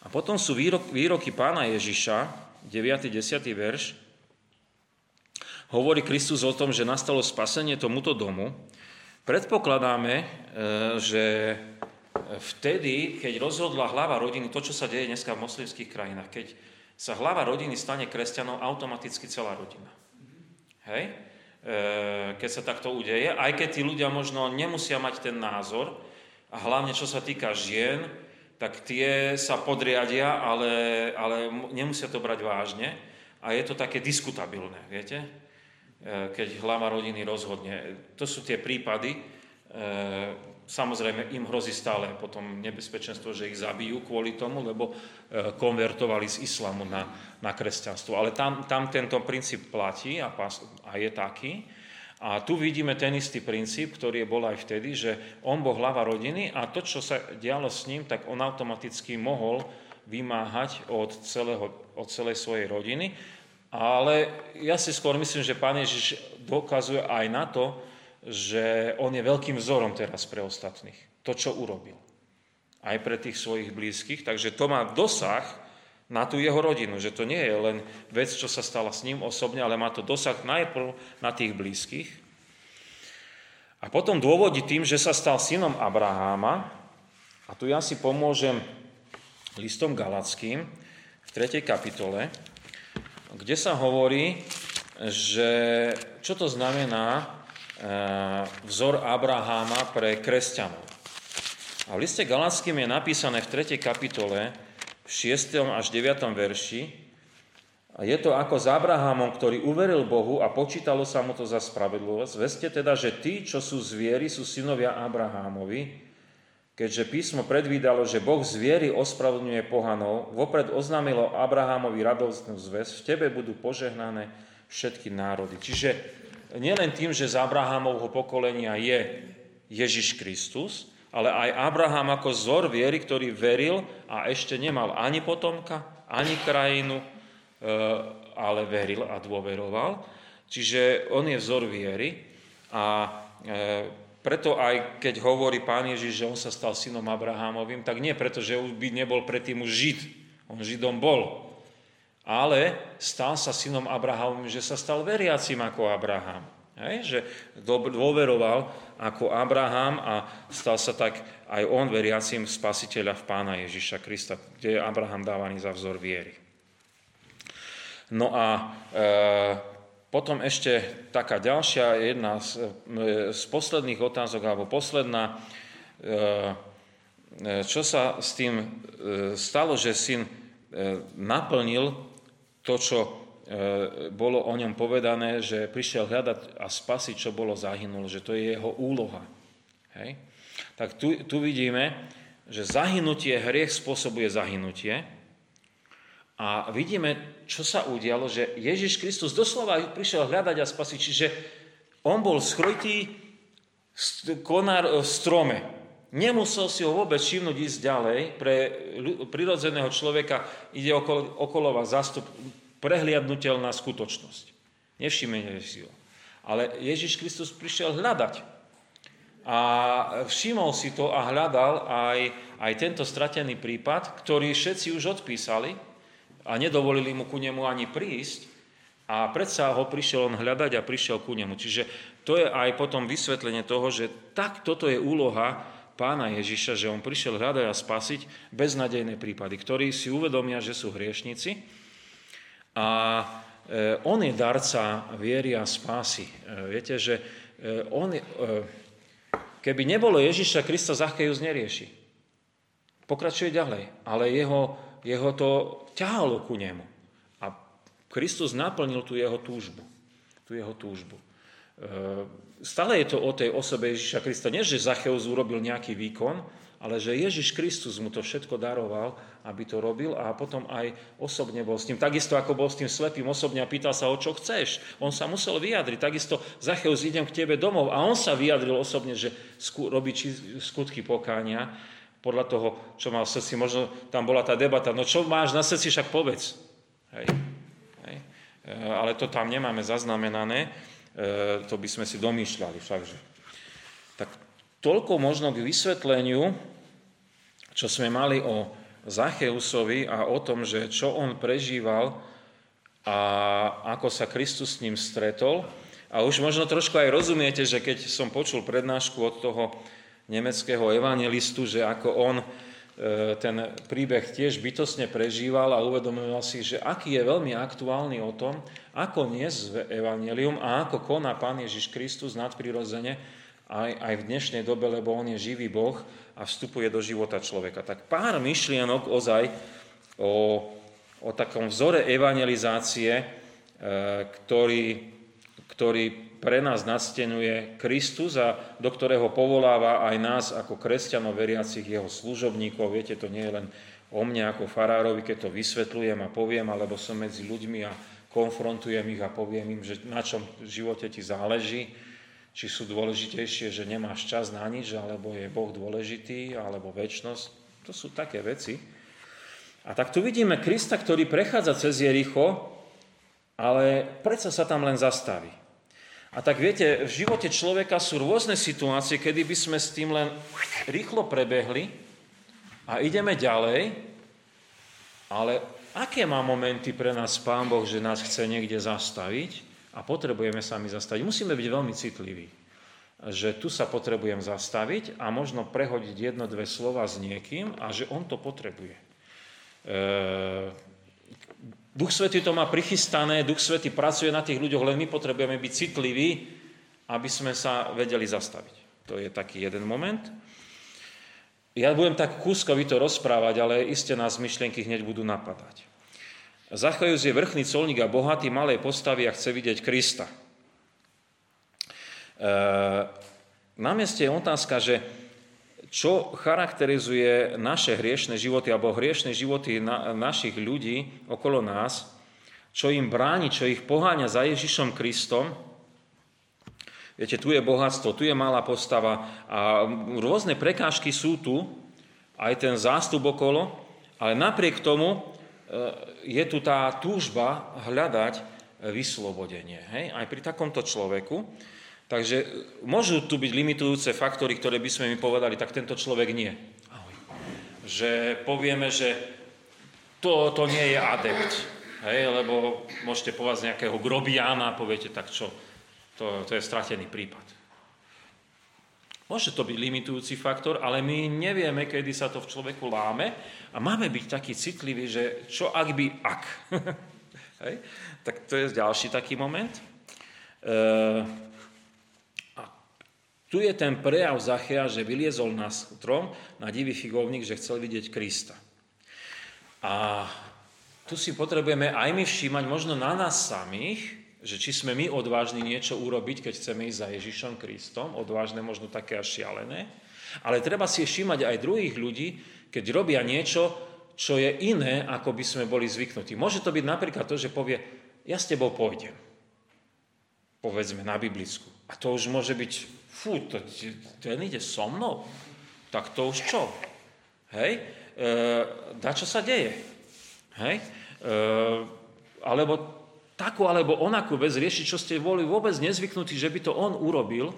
A potom sú výrok, výroky pána Ježiša, 9. 10. verš, hovorí Kristus o tom, že nastalo spasenie tomuto domu. Predpokladáme, e, že vtedy, keď rozhodla hlava rodiny, to, čo sa deje dneska v moslimských krajinách, keď sa hlava rodiny stane kresťanom, automaticky celá rodina. Hej? E, keď sa takto udeje, aj keď tí ľudia možno nemusia mať ten názor, a hlavne čo sa týka žien, tak tie sa podriadia, ale, ale nemusia to brať vážne a je to také diskutabilné, viete? E, keď hlava rodiny rozhodne. To sú tie prípady, Samozrejme, im hrozí stále potom nebezpečenstvo, že ich zabijú kvôli tomu, lebo e, konvertovali z islamu na, na kresťanstvo. Ale tam, tam tento princíp platí a, pas, a je taký. A tu vidíme ten istý princíp, ktorý bol aj vtedy, že on bol hlava rodiny a to, čo sa dialo s ním, tak on automaticky mohol vymáhať od, celého, od celej svojej rodiny. Ale ja si skôr myslím, že Pán Ježiš dokazuje aj na to, že on je veľkým vzorom teraz pre ostatných. To, čo urobil. Aj pre tých svojich blízkych. Takže to má dosah na tú jeho rodinu. Že to nie je len vec, čo sa stala s ním osobne, ale má to dosah najprv na tých blízkych. A potom dôvodí tým, že sa stal synom Abraháma. A tu ja si pomôžem listom Galackým v 3. kapitole, kde sa hovorí, že čo to znamená vzor Abraháma pre kresťanov. A v liste Galackým je napísané v 3. kapitole, v 6. až 9. verši, je to ako s Abrahamom, ktorý uveril Bohu a počítalo sa mu to za spravedlivosť. Veste teda, že tí, čo sú zviery, sú synovia Abrahámovi, keďže písmo predvídalo, že Boh zviery ospravedlňuje pohanov, vopred oznámilo Abrahámovi radostnú zväz, v tebe budú požehnané všetky národy. Čiže nielen tým, že z Abrahamovho pokolenia je Ježiš Kristus, ale aj Abraham ako vzor viery, ktorý veril a ešte nemal ani potomka, ani krajinu, e, ale veril a dôveroval. Čiže on je vzor viery a e, preto aj keď hovorí pán Ježiš, že on sa stal synom Abrahamovým, tak nie preto, že by nebol predtým už Žid. On Židom bol ale stal sa synom Abrahamovým, že sa stal veriacim ako Abraham. Hej? Že dôveroval ako Abraham a stal sa tak aj on veriacim spasiteľa v pána Ježiša Krista, kde je Abraham dávaný za vzor viery. No a e, potom ešte taká ďalšia, jedna z, e, z posledných otázok, alebo posledná, e, e čo sa s tým stalo, že syn naplnil to, čo e, bolo o ňom povedané, že prišiel hľadať a spasiť, čo bolo zahynulo, že to je jeho úloha. Hej? Tak tu, tu vidíme, že zahynutie, hriech spôsobuje zahynutie. A vidíme, čo sa udialo, že Ježiš Kristus doslova prišiel hľadať a spasiť, čiže on bol skrytý konár v strome. Nemusel si ho vôbec všimnúť ísť ďalej. Pre prirodzeného človeka ide okolo, vás zastup prehliadnutelná skutočnosť. Nevšimnete si ho. Ale Ježiš Kristus prišiel hľadať. A všimol si to a hľadal aj, aj tento stratený prípad, ktorý všetci už odpísali a nedovolili mu ku nemu ani prísť. A predsa ho prišiel on hľadať a prišiel ku nemu. Čiže to je aj potom vysvetlenie toho, že tak toto je úloha pána Ježiša, že on prišiel hľadať a spasiť beznadejné prípady, ktorí si uvedomia, že sú hriešnici a e, on je darca viery a spásy. E, viete, že e, on, keby nebolo Ježiša Krista, Zachejus nerieši. Pokračuje ďalej, ale jeho, jeho to ťahalo ku nemu. A Kristus naplnil tú jeho túžbu. Tú jeho túžbu. Stále je to o tej osobe Ježiša Krista. Nie, že Zacheus urobil nejaký výkon, ale že Ježiš Kristus mu to všetko daroval, aby to robil a potom aj osobne bol s ním. Takisto ako bol s tým slepým osobne a pýtal sa, o čo chceš. On sa musel vyjadriť. Takisto Zacheus, idem k tebe domov. A on sa vyjadril osobne, že robí skutky pokánia podľa toho, čo mal v srdci. Možno tam bola tá debata, no čo máš na srdci, však povedz. Hej. Hej. E, ale to tam nemáme zaznamenané. E, to by sme si domýšľali všakže. Tak toľko možno k vysvetleniu, čo sme mali o Zacheusovi a o tom, že čo on prežíval a ako sa Kristus s ním stretol. A už možno trošku aj rozumiete, že keď som počul prednášku od toho nemeckého evangelistu, že ako on ten príbeh tiež bytostne prežíval a uvedomoval si, že aký je veľmi aktuálny o tom, ako dnes Evangelium a ako koná Pán Ježiš Kristus nadprirodzene aj, aj v dnešnej dobe, lebo On je živý Boh a vstupuje do života človeka. Tak pár myšlienok ozaj o, o takom vzore evangelizácie, e, ktorý, ktorý pre nás nadstenuje Kristus a do ktorého povoláva aj nás ako kresťanov veriacich jeho služobníkov. Viete, to nie je len o mne ako farárovi, keď to vysvetľujem a poviem, alebo som medzi ľuďmi a konfrontujem ich a poviem im, že na čom v živote ti záleží, či sú dôležitejšie, že nemáš čas na nič, alebo je Boh dôležitý, alebo väčnosť. To sú také veci. A tak tu vidíme Krista, ktorý prechádza cez Jericho, ale predsa sa tam len zastaví. A tak viete, v živote človeka sú rôzne situácie, kedy by sme s tým len rýchlo prebehli a ideme ďalej, ale aké má momenty pre nás Pán Boh, že nás chce niekde zastaviť a potrebujeme sa mi zastaviť? Musíme byť veľmi citliví, že tu sa potrebujem zastaviť a možno prehodiť jedno, dve slova s niekým a že on to potrebuje. E- Duch Svetý to má prichystané, Duch Svetý pracuje na tých ľuďoch, len my potrebujeme byť citliví, aby sme sa vedeli zastaviť. To je taký jeden moment. Ja budem tak kúskovito rozprávať, ale iste nás myšlienky hneď budú napadať. Zachajus je vrchný colník a bohatý malej postavy a chce vidieť Krista. E, na mieste je otázka, že čo charakterizuje naše hriešne životy alebo hriešne životy na, našich ľudí okolo nás, čo im bráni, čo ich poháňa za Ježišom Kristom. Viete, tu je bohatstvo, tu je malá postava a rôzne prekážky sú tu, aj ten zástup okolo, ale napriek tomu e, je tu tá túžba hľadať vyslobodenie. Hej? Aj pri takomto človeku. Takže môžu tu byť limitujúce faktory, ktoré by sme mi povedali, tak tento človek nie. Ahoj. Že povieme, že to, to nie je adept. Hej, lebo môžete povedať nejakého grobiána a poviete, tak čo, to, to je stratený prípad. Môže to byť limitujúci faktor, ale my nevieme, kedy sa to v človeku láme a máme byť takí citliví, že čo ak by ak. Hej? Tak to je ďalší taký moment. E- tu je ten prejav Zachea, že vyliezol na strom, na divý figovník, že chcel vidieť Krista. A tu si potrebujeme aj my všímať možno na nás samých, že či sme my odvážni niečo urobiť, keď chceme ísť za Ježišom Kristom, odvážne, možno také až šialené, ale treba si všímať aj druhých ľudí, keď robia niečo, čo je iné, ako by sme boli zvyknutí. Môže to byť napríklad to, že povie, ja s tebou pôjdem. Povedzme na biblicku. A to už môže byť fú, to, ten ide so mnou, tak to už čo? Hej? E, da čo sa deje? Hej? E, alebo takú alebo onakú vec riešiť, čo ste boli vôbec nezvyknutí, že by to on urobil,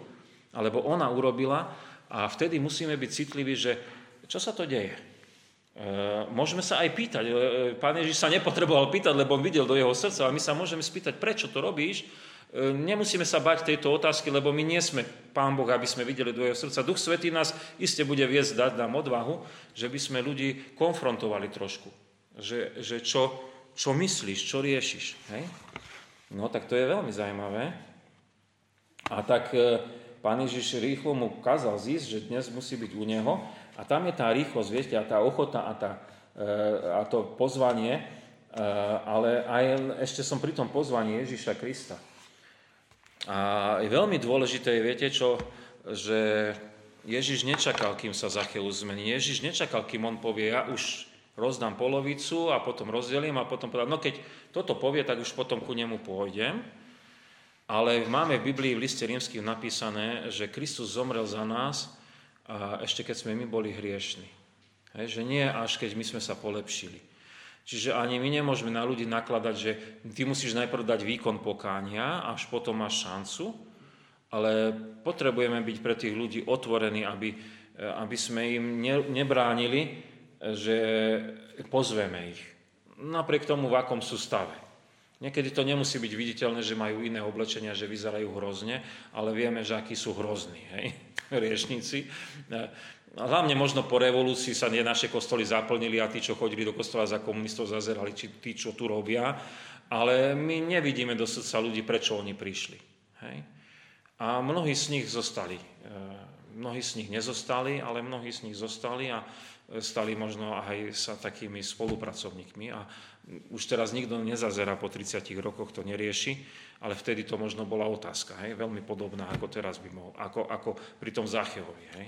alebo ona urobila a vtedy musíme byť citliví, že čo sa to deje? E, môžeme sa aj pýtať. E, pán Ježiš sa nepotreboval pýtať, lebo on videl do jeho srdca, ale my sa môžeme spýtať, prečo to robíš, E, nemusíme sa bať tejto otázky, lebo my nie sme Pán Boh, aby sme videli do jeho srdca. Duch Svetý nás iste bude viesť dať nám odvahu, že by sme ľudí konfrontovali trošku. Že, že čo, čo myslíš, čo riešiš. Hej? No tak to je veľmi zaujímavé. A tak e, Pán Ježiš rýchlo mu kázal zísť, že dnes musí byť u neho. A tam je tá rýchlosť, viete, a tá ochota a, tá, e, a to pozvanie, ale aj ešte som pri tom pozvaní Ježiša Krista. A je veľmi dôležité, viete čo, že Ježiš nečakal, kým sa Zacheus zmení. Ježiš nečakal, kým on povie, ja už rozdám polovicu a potom rozdelím a potom povedal, no keď toto povie, tak už potom ku nemu pôjdem. Ale máme v Biblii v liste rímskych napísané, že Kristus zomrel za nás a ešte keď sme my boli hriešni. Hej, že nie až keď my sme sa polepšili. Čiže ani my nemôžeme na ľudí nakladať, že ty musíš najprv dať výkon pokánia, až potom máš šancu, ale potrebujeme byť pre tých ľudí otvorení, aby, aby sme im ne, nebránili, že pozveme ich. Napriek tomu, v akom sú stave. Niekedy to nemusí byť viditeľné, že majú iné oblečenia, že vyzerajú hrozne, ale vieme, že akí sú hrozní, hej, riešníci. Hlavne možno po revolúcii sa naše kostoly zaplnili a tí, čo chodili do kostola za komunistov, zazerali, či tí, čo tu robia. Ale my nevidíme do srdca ľudí, prečo oni prišli. Hej? A mnohí z nich zostali. E, mnohí z nich nezostali, ale mnohí z nich zostali a stali možno aj sa takými spolupracovníkmi. A Už teraz nikto nezazera po 30 rokoch, to nerieši, ale vtedy to možno bola otázka, hej? veľmi podobná, ako teraz by mohol, ako, ako pri tom Zacheovi. Hej?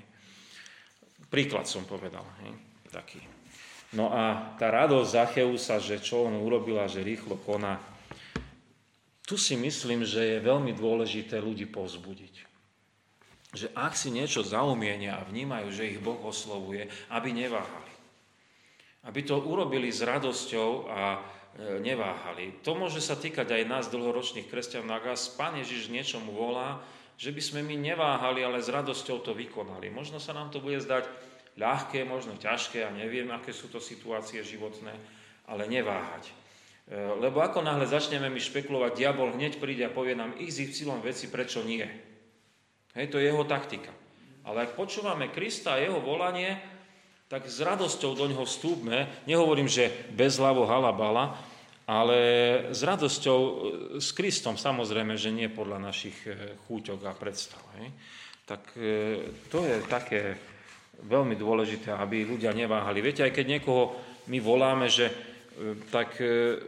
Príklad som povedal, hej? taký. No a tá radosť Zacheusa, že čo on urobila, že rýchlo koná, tu si myslím, že je veľmi dôležité ľudí povzbudiť. Že ak si niečo zaumienia a vnímajú, že ich Boh oslovuje, aby neváhali. Aby to urobili s radosťou a e, neváhali. To môže sa týkať aj nás, dlhoročných kresťanov. Ak Pán Ježiš niečomu volá, že by sme my neváhali, ale s radosťou to vykonali. Možno sa nám to bude zdať ľahké, možno ťažké, a neviem, aké sú to situácie životné, ale neváhať. E, lebo ako náhle začneme my špekulovať, diabol hneď príde a povie nám x, y veci, prečo nie. Hej, to je jeho taktika. Ale ak počúvame Krista a jeho volanie, tak s radosťou do ňoho vstúpme. Nehovorím, že bez hlavo halabala, ale s radosťou e, s Kristom, samozrejme, že nie podľa našich e, chúťok a predstav. Hej. Tak to je také veľmi dôležité, aby ľudia neváhali. Viete, aj keď niekoho my voláme, že tak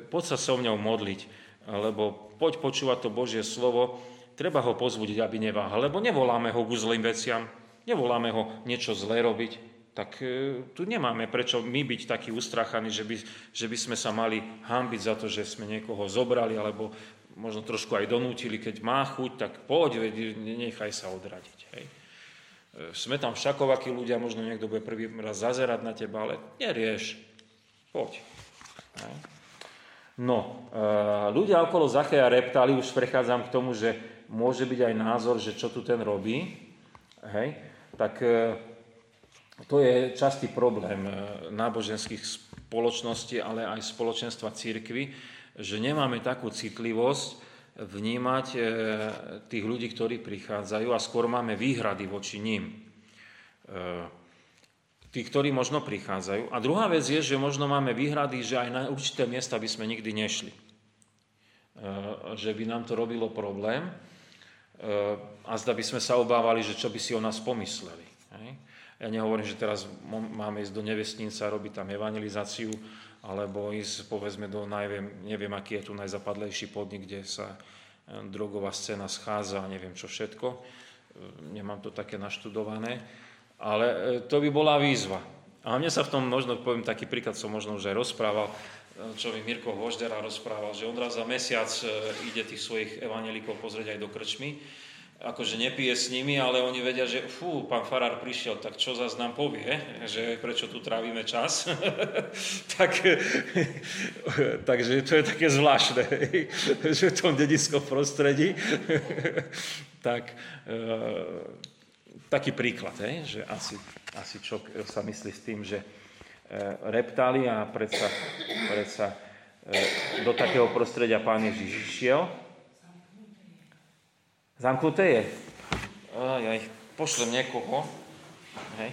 poď sa so mňou modliť, alebo poď počúvať to Božie slovo, treba ho pozbudiť, aby neváhal, lebo nevoláme ho k zlým veciam, nevoláme ho niečo zlé robiť, tak e, tu nemáme prečo my byť takí ustrachaní, že by, že by sme sa mali hambiť za to, že sme niekoho zobrali, alebo možno trošku aj donútili, keď má chuť, tak poď, nechaj sa odradiť. Hej. E, sme tam všakovakí ľudia, možno niekto bude prvý raz zazerať na teba, ale nerieš, poď. No, e, ľudia okolo Zacheja reptali, už prechádzam k tomu, že môže byť aj názor, že čo tu ten robí, hej, tak to je častý problém e, náboženských spoločností, ale aj spoločenstva církvy, že nemáme takú citlivosť vnímať e, tých ľudí, ktorí prichádzajú a skôr máme výhrady voči ním. E, tí, ktorí možno prichádzajú. A druhá vec je, že možno máme výhrady, že aj na určité miesta by sme nikdy nešli. Že by nám to robilo problém a zda by sme sa obávali, že čo by si o nás pomysleli. Ja nehovorím, že teraz máme ísť do nevestnica, robiť tam evangelizáciu, alebo ísť, povedzme, do, neviem, neviem, aký je tu najzapadlejší podnik, kde sa e, drogová scéna schádza a neviem čo všetko. E, nemám to také naštudované. Ale e, to by bola výzva. A mne sa v tom možno, poviem taký príklad, som možno už aj rozprával, čo mi Mirko Voždera rozprával, že on raz za mesiac ide tých svojich evanelikov pozrieť aj do krčmy akože nepije s nimi, ale oni vedia, že fú, pán Farár prišiel, tak čo zase nám povie, že prečo tu trávime čas. tak, takže to je také zvláštne, že v tom dedickom prostredí. tak, e, taký príklad, že asi, asi čo sa myslí s tým, že e, reptália predsa, predsa e, do takého prostredia pán Ježiš išiel, Zamknuté je. Aj, aj, pošlem niekoho. Hej.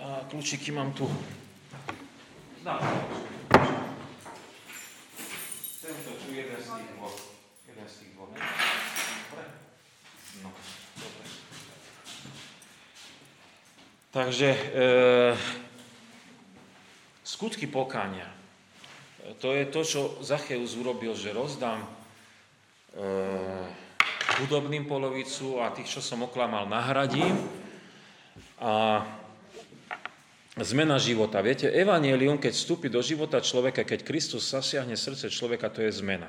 A mám tu. Dám. Tento tu jeden z tých dvoch. Jeden z tých dvoch. Dobre? No, dobre. Takže e, skutky to je to, čo Zacheus urobil, že rozdám e, chudobným polovicu a tých, čo som oklamal, nahradím. A zmena života. Viete, evanielium, keď vstúpi do života človeka, keď Kristus zasiahne srdce človeka, to je zmena.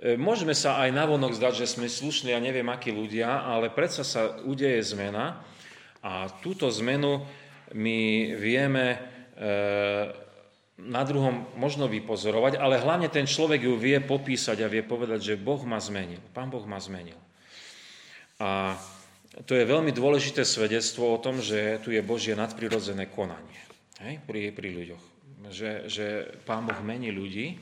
E, môžeme sa aj navonok zdať, že sme slušní a neviem akí ľudia, ale predsa sa udeje zmena a túto zmenu my vieme e, na druhom možno vypozorovať, ale hlavne ten človek ju vie popísať a vie povedať, že Boh ma zmenil. Pán Boh ma zmenil. A to je veľmi dôležité svedectvo o tom, že tu je Božie nadprirodzené konanie hej, pri, pri ľuďoch. Že, že Pán Boh mení ľudí.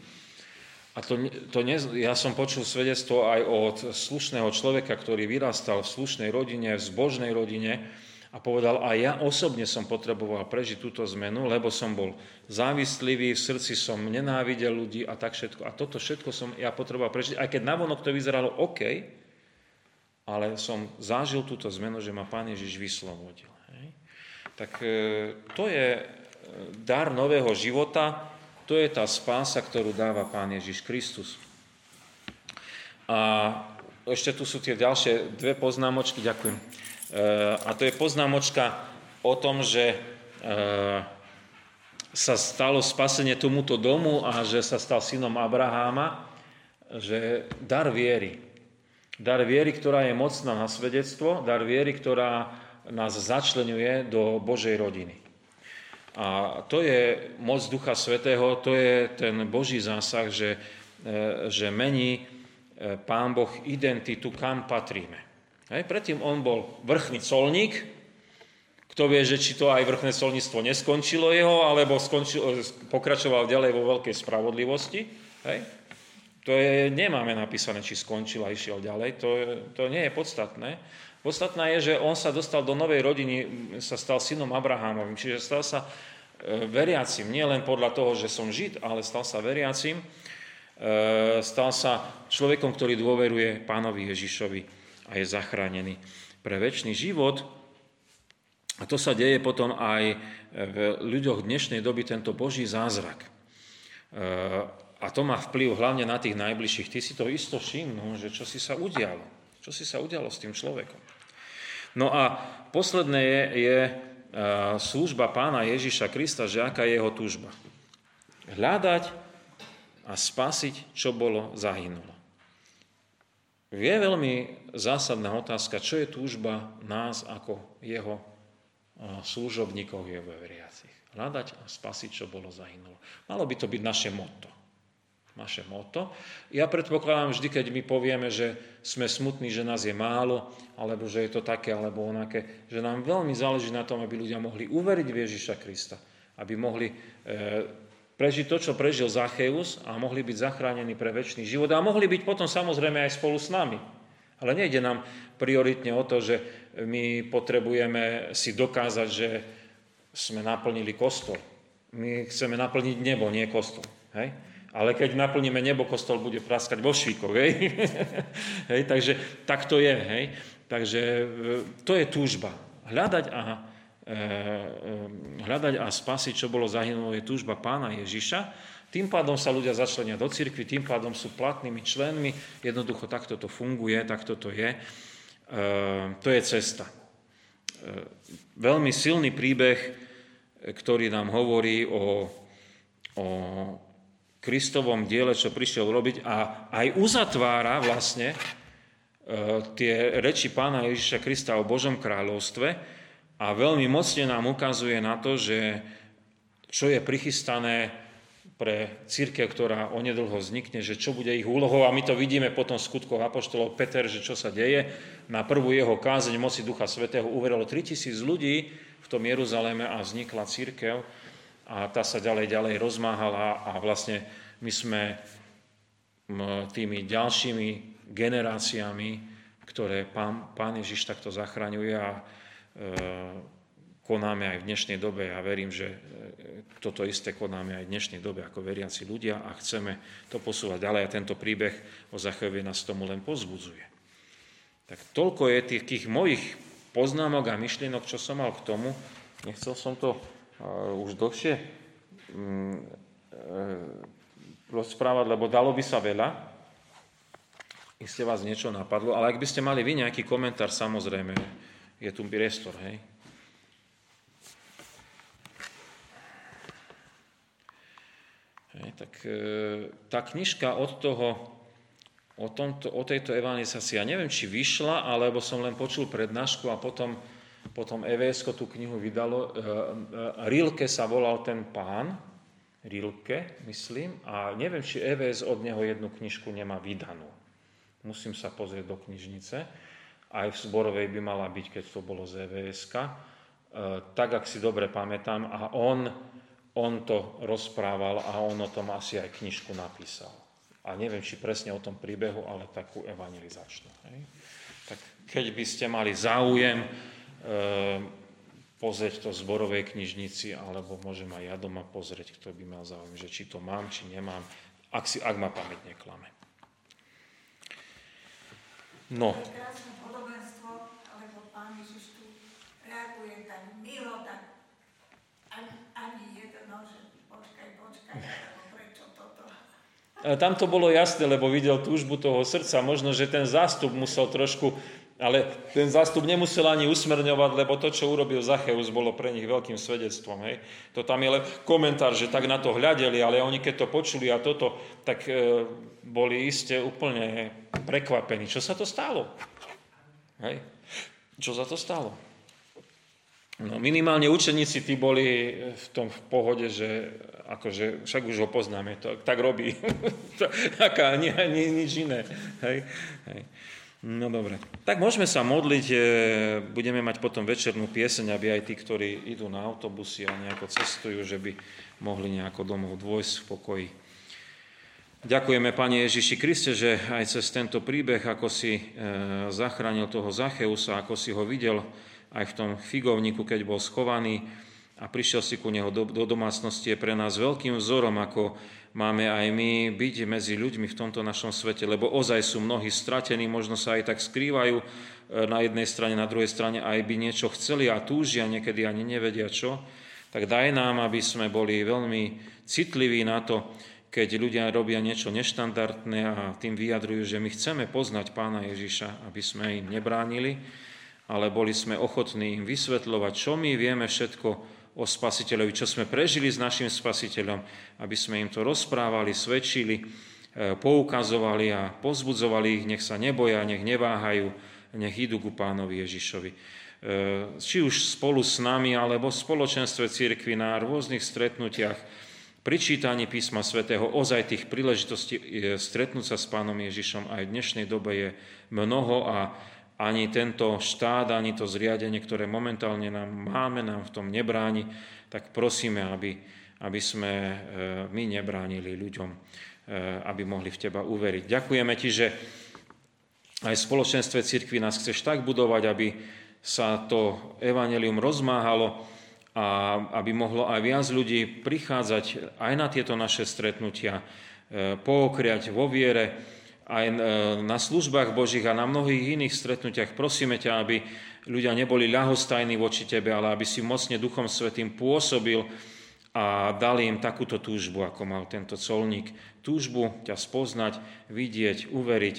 A to, to ne, ja som počul svedectvo aj od slušného človeka, ktorý vyrastal v slušnej rodine, v zbožnej rodine, a povedal, a ja osobne som potreboval prežiť túto zmenu, lebo som bol závislivý, v srdci som nenávidel ľudí a tak všetko. A toto všetko som ja potreboval prežiť, aj keď navonok to vyzeralo OK, ale som zažil túto zmenu, že ma Pán Ježiš vyslobodil. Hej? Tak e, to je dar nového života, to je tá spása, ktorú dáva Pán Ježiš Kristus. A ešte tu sú tie ďalšie dve poznámočky, ďakujem. E, a to je poznámočka o tom, že e, sa stalo spasenie tomuto domu a že sa stal synom Abraháma, že dar viery. Dar viery, ktorá je mocná na svedectvo, dar viery, ktorá nás začlenuje do Božej rodiny. A to je moc Ducha Svetého, to je ten Boží zásah, že, e, že mení Pán Boh identitu, kam patríme. Hej, predtým on bol vrchný colník, kto vie, že či to aj vrchné solníctvo neskončilo jeho, alebo skončil, pokračoval ďalej vo veľkej spravodlivosti. Hej? To je, nemáme napísané, či skončil a išiel ďalej. To, to nie je podstatné. Podstatné je, že on sa dostal do novej rodiny, sa stal synom Abrahámovým, čiže stal sa e, veriacim, nie len podľa toho, že som žid, ale stal sa veriacim, e, stal sa človekom, ktorý dôveruje pánovi Ježišovi a je zachránený pre väčší život. A to sa deje potom aj v ľuďoch dnešnej doby, tento Boží zázrak. E, a to má vplyv hlavne na tých najbližších. Ty si to isto všimnú, že čo si sa udialo. Čo si sa udialo s tým človekom. No a posledné je, je e, služba pána Ježiša Krista, že aká je jeho túžba. Hľadať a spasiť, čo bolo zahynulo. Je veľmi zásadná otázka, čo je túžba nás ako jeho služobníkov je veriacich. Hľadať a spasiť, čo bolo zahynulo. Malo by to byť naše motto. Naše motto. Ja predpokladám vždy, keď my povieme, že sme smutní, že nás je málo, alebo že je to také, alebo onaké, že nám veľmi záleží na tom, aby ľudia mohli uveriť v Ježiša Krista. Aby mohli e, prežiť to, čo prežil Zacheus a mohli byť zachránení pre väčší život. A mohli byť potom samozrejme aj spolu s nami. Ale nejde nám prioritne o to, že my potrebujeme si dokázať, že sme naplnili kostol. My chceme naplniť nebo, nie kostol. Hej? Ale keď naplníme nebo, kostol bude praskať vo švíkoch. Hej? hej? Takže tak to je. Hej? Takže e, to je túžba. Hľadať a, e, hľadať a spasiť, čo bolo zahynulo, je túžba pána Ježiša. Tým pádom sa ľudia začlenia do cirkvi, tým pádom sú platnými členmi. Jednoducho takto to funguje, takto to je. Ehm, to je cesta. Veľmi silný príbeh, ktorý nám hovorí o, o Kristovom diele, čo prišiel robiť a aj uzatvára vlastne tie reči pána Ježiša Krista o Božom kráľovstve a veľmi mocne nám ukazuje na to, že čo je prichystané pre církev, ktorá onedlho vznikne, že čo bude ich úlohou. A my to vidíme potom v skutkoch Apoštolov. Peter, že čo sa deje. Na prvú jeho kázeň moci Ducha Svetého uverilo 3000 ľudí v tom Jeruzaleme a vznikla církev a tá sa ďalej, ďalej rozmáhala a vlastne my sme tými ďalšími generáciami, ktoré pán, pán Ježiš takto zachraňuje a konáme aj v dnešnej dobe. Ja verím, že e, toto isté konáme aj v dnešnej dobe ako veriaci ľudia a chceme to posúvať ďalej a tento príbeh o Zachovi nás tomu len pozbudzuje. Tak toľko je tých, tých mojich poznámok a myšlienok, čo som mal k tomu. Nechcel som to uh, už dlhšie uh, rozprávať, lebo dalo by sa veľa. Iste vás niečo napadlo, ale ak by ste mali vy nejaký komentár, samozrejme, je tu priestor, hej. tak e, tá knižka od toho, o, tomto, o tejto evangelizácii, ja neviem, či vyšla, alebo som len počul prednášku a potom, potom evs tú knihu vydalo. E, e, Rilke sa volal ten pán, Rilke, myslím, a neviem, či EVS od neho jednu knižku nemá vydanú. Musím sa pozrieť do knižnice. Aj v Zborovej by mala byť, keď to bolo z evs tak, ak si dobre pamätám. A on on to rozprával a on o tom asi aj knižku napísal. A neviem, či presne o tom príbehu, ale takú evangelizačnú. Hej. Tak keď by ste mali záujem e, pozrieť to v zborovej knižnici, alebo môžem aj ja doma pozrieť, kto by mal záujem, že či to mám, či nemám, ak, si, ak ma pamäť neklame. No. Krásne podobenstvo, pán Ježiš tu reaguje tak milo, tak Ani, ani jedno, že počkaj, počkaj, prečo toto? Tam to bolo jasné, lebo videl túžbu toho srdca. Možno, že ten zástup musel trošku ale ten zástup nemusel ani usmerňovať, lebo to, čo urobil Zacheus, bolo pre nich veľkým svedectvom. Hej. To tam je len komentár, že tak na to hľadeli, ale oni keď to počuli a toto, tak e, boli iste úplne prekvapení. Čo sa to stalo? Hej. Čo sa to stalo? No, minimálne učeníci tí boli v tom v pohode, že akože, však už ho poznáme, to, tak robí. Taká, nie, nie, nič iné. Hej. Hej. No dobre. Tak môžeme sa modliť, e, budeme mať potom večernú pieseň, aby aj tí, ktorí idú na autobusy a nejako cestujú, že by mohli nejako domov dôjsť v pokoji. Ďakujeme, Pane Ježiši Kriste, že aj cez tento príbeh, ako si e, zachránil toho Zacheusa, ako si ho videl aj v tom figovníku, keď bol schovaný a prišiel si ku neho do, do domácnosti, je pre nás veľkým vzorom, ako máme aj my byť medzi ľuďmi v tomto našom svete, lebo ozaj sú mnohí stratení, možno sa aj tak skrývajú e, na jednej strane, na druhej strane aj by niečo chceli a túžia, niekedy ani nevedia čo. Tak daj nám, aby sme boli veľmi citliví na to, keď ľudia robia niečo neštandardné a tým vyjadrujú, že my chceme poznať Pána Ježiša, aby sme im nebránili, ale boli sme ochotní im vysvetľovať, čo my vieme všetko o spasiteľovi, čo sme prežili s našim spasiteľom, aby sme im to rozprávali, svedčili, e, poukazovali a pozbudzovali ich, nech sa neboja, nech neváhajú, nech idú ku pánovi Ježišovi. E, či už spolu s nami, alebo v spoločenstve církvy na rôznych stretnutiach, pri čítaní písma svätého ozaj tých príležitostí e, stretnúť sa s pánom Ježišom aj v dnešnej dobe je mnoho a ani tento štát, ani to zriadenie, ktoré momentálne nám máme, nám v tom nebráni, tak prosíme, aby, aby sme e, my nebránili ľuďom, e, aby mohli v Teba uveriť. Ďakujeme Ti, že aj spoločenstve cirkvi nás chceš tak budovať, aby sa to evanelium rozmáhalo a aby mohlo aj viac ľudí prichádzať aj na tieto naše stretnutia, e, pookriať vo viere, aj e, na službách Božích a na mnohých iných stretnutiach. Prosíme ťa, aby ľudia neboli ľahostajní voči Tebe, ale aby si mocne Duchom Svetým pôsobil a dali im takúto túžbu, ako mal tento colník. Túžbu ťa spoznať, vidieť, uveriť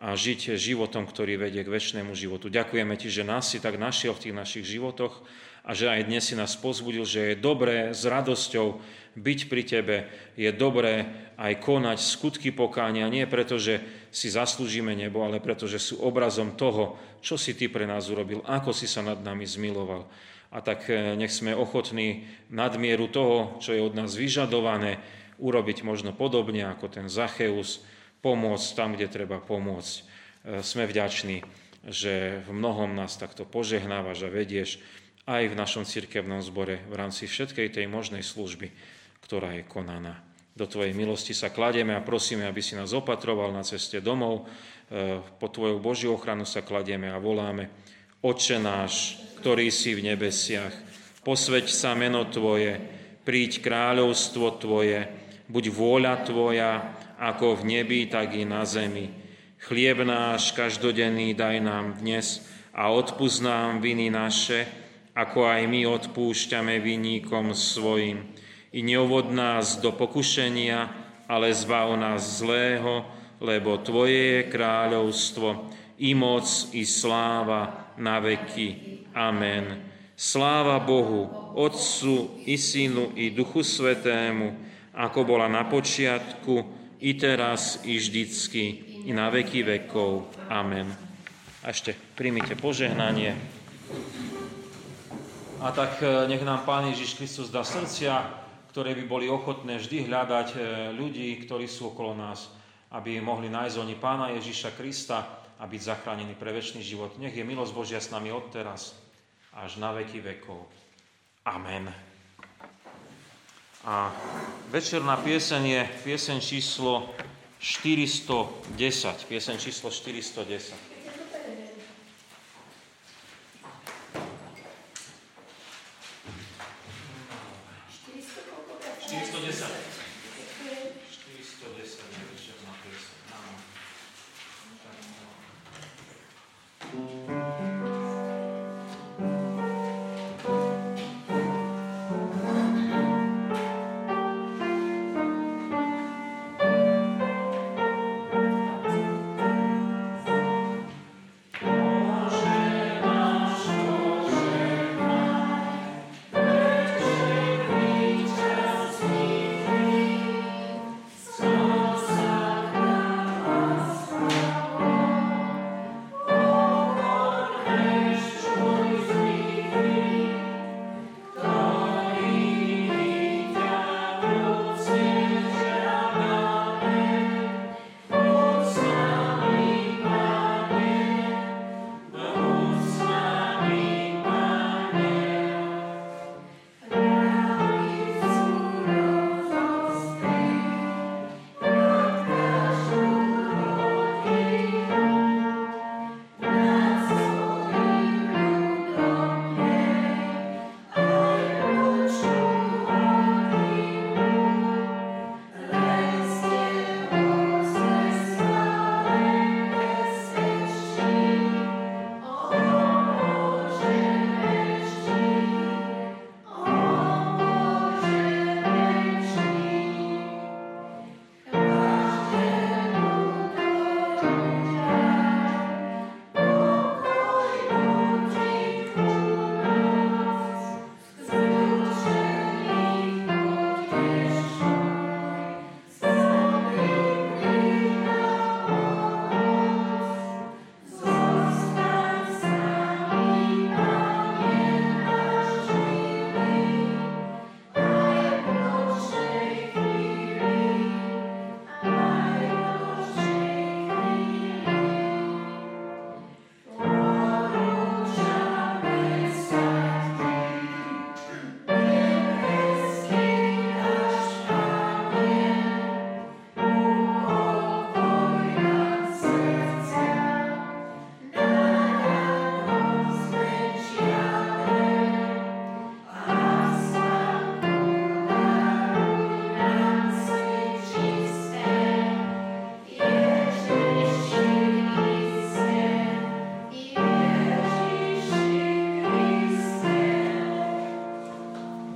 a žiť životom, ktorý vedie k väčšnému životu. Ďakujeme Ti, že nás si tak našiel v tých našich životoch a že aj dnes si nás pozbudil, že je dobré s radosťou byť pri Tebe, je dobré aj konať skutky pokánia, nie preto, že si zaslúžime nebo, ale preto, že sú obrazom toho, čo si Ty pre nás urobil, ako si sa nad nami zmiloval. A tak eh, nech sme ochotní nadmieru toho, čo je od nás vyžadované, urobiť možno podobne ako ten Zacheus, pomôcť tam, kde treba pomôcť. Eh, sme vďační, že v mnohom nás takto požehnávaš a vedieš aj v našom cirkevnom zbore v rámci všetkej tej možnej služby, ktorá je konaná. Do Tvojej milosti sa kladieme a prosíme, aby si nás opatroval na ceste domov. E, po Tvojou Božiu ochranu sa kladieme a voláme. Oče náš, ktorý si v nebesiach, posveď sa meno Tvoje, príď kráľovstvo Tvoje, buď vôľa Tvoja, ako v nebi, tak i na zemi. Chlieb náš každodenný daj nám dnes a odpúsť nám viny naše, ako aj my odpúšťame vinníkom svojim. I neuvod nás do pokušenia, ale zbav nás zlého, lebo Tvoje je kráľovstvo, i moc, i sláva na veky. Amen. Sláva Bohu, Otcu, i Synu, i Duchu Svetému, ako bola na počiatku, i teraz, i vždycky, i na veky vekov. Amen. A ešte príjmite požehnanie. A tak e, nech nám Pán Ježiš Kristus dá srdcia, ktoré by boli ochotné vždy hľadať e, ľudí, ktorí sú okolo nás, aby mohli nájsť oni Pána Ježiša Krista a byť zachránení pre väčší život. Nech je milosť Božia s nami odteraz až na veky vekov. Amen. A večerná pieseň je pieseň číslo 410. Pieseň číslo 410.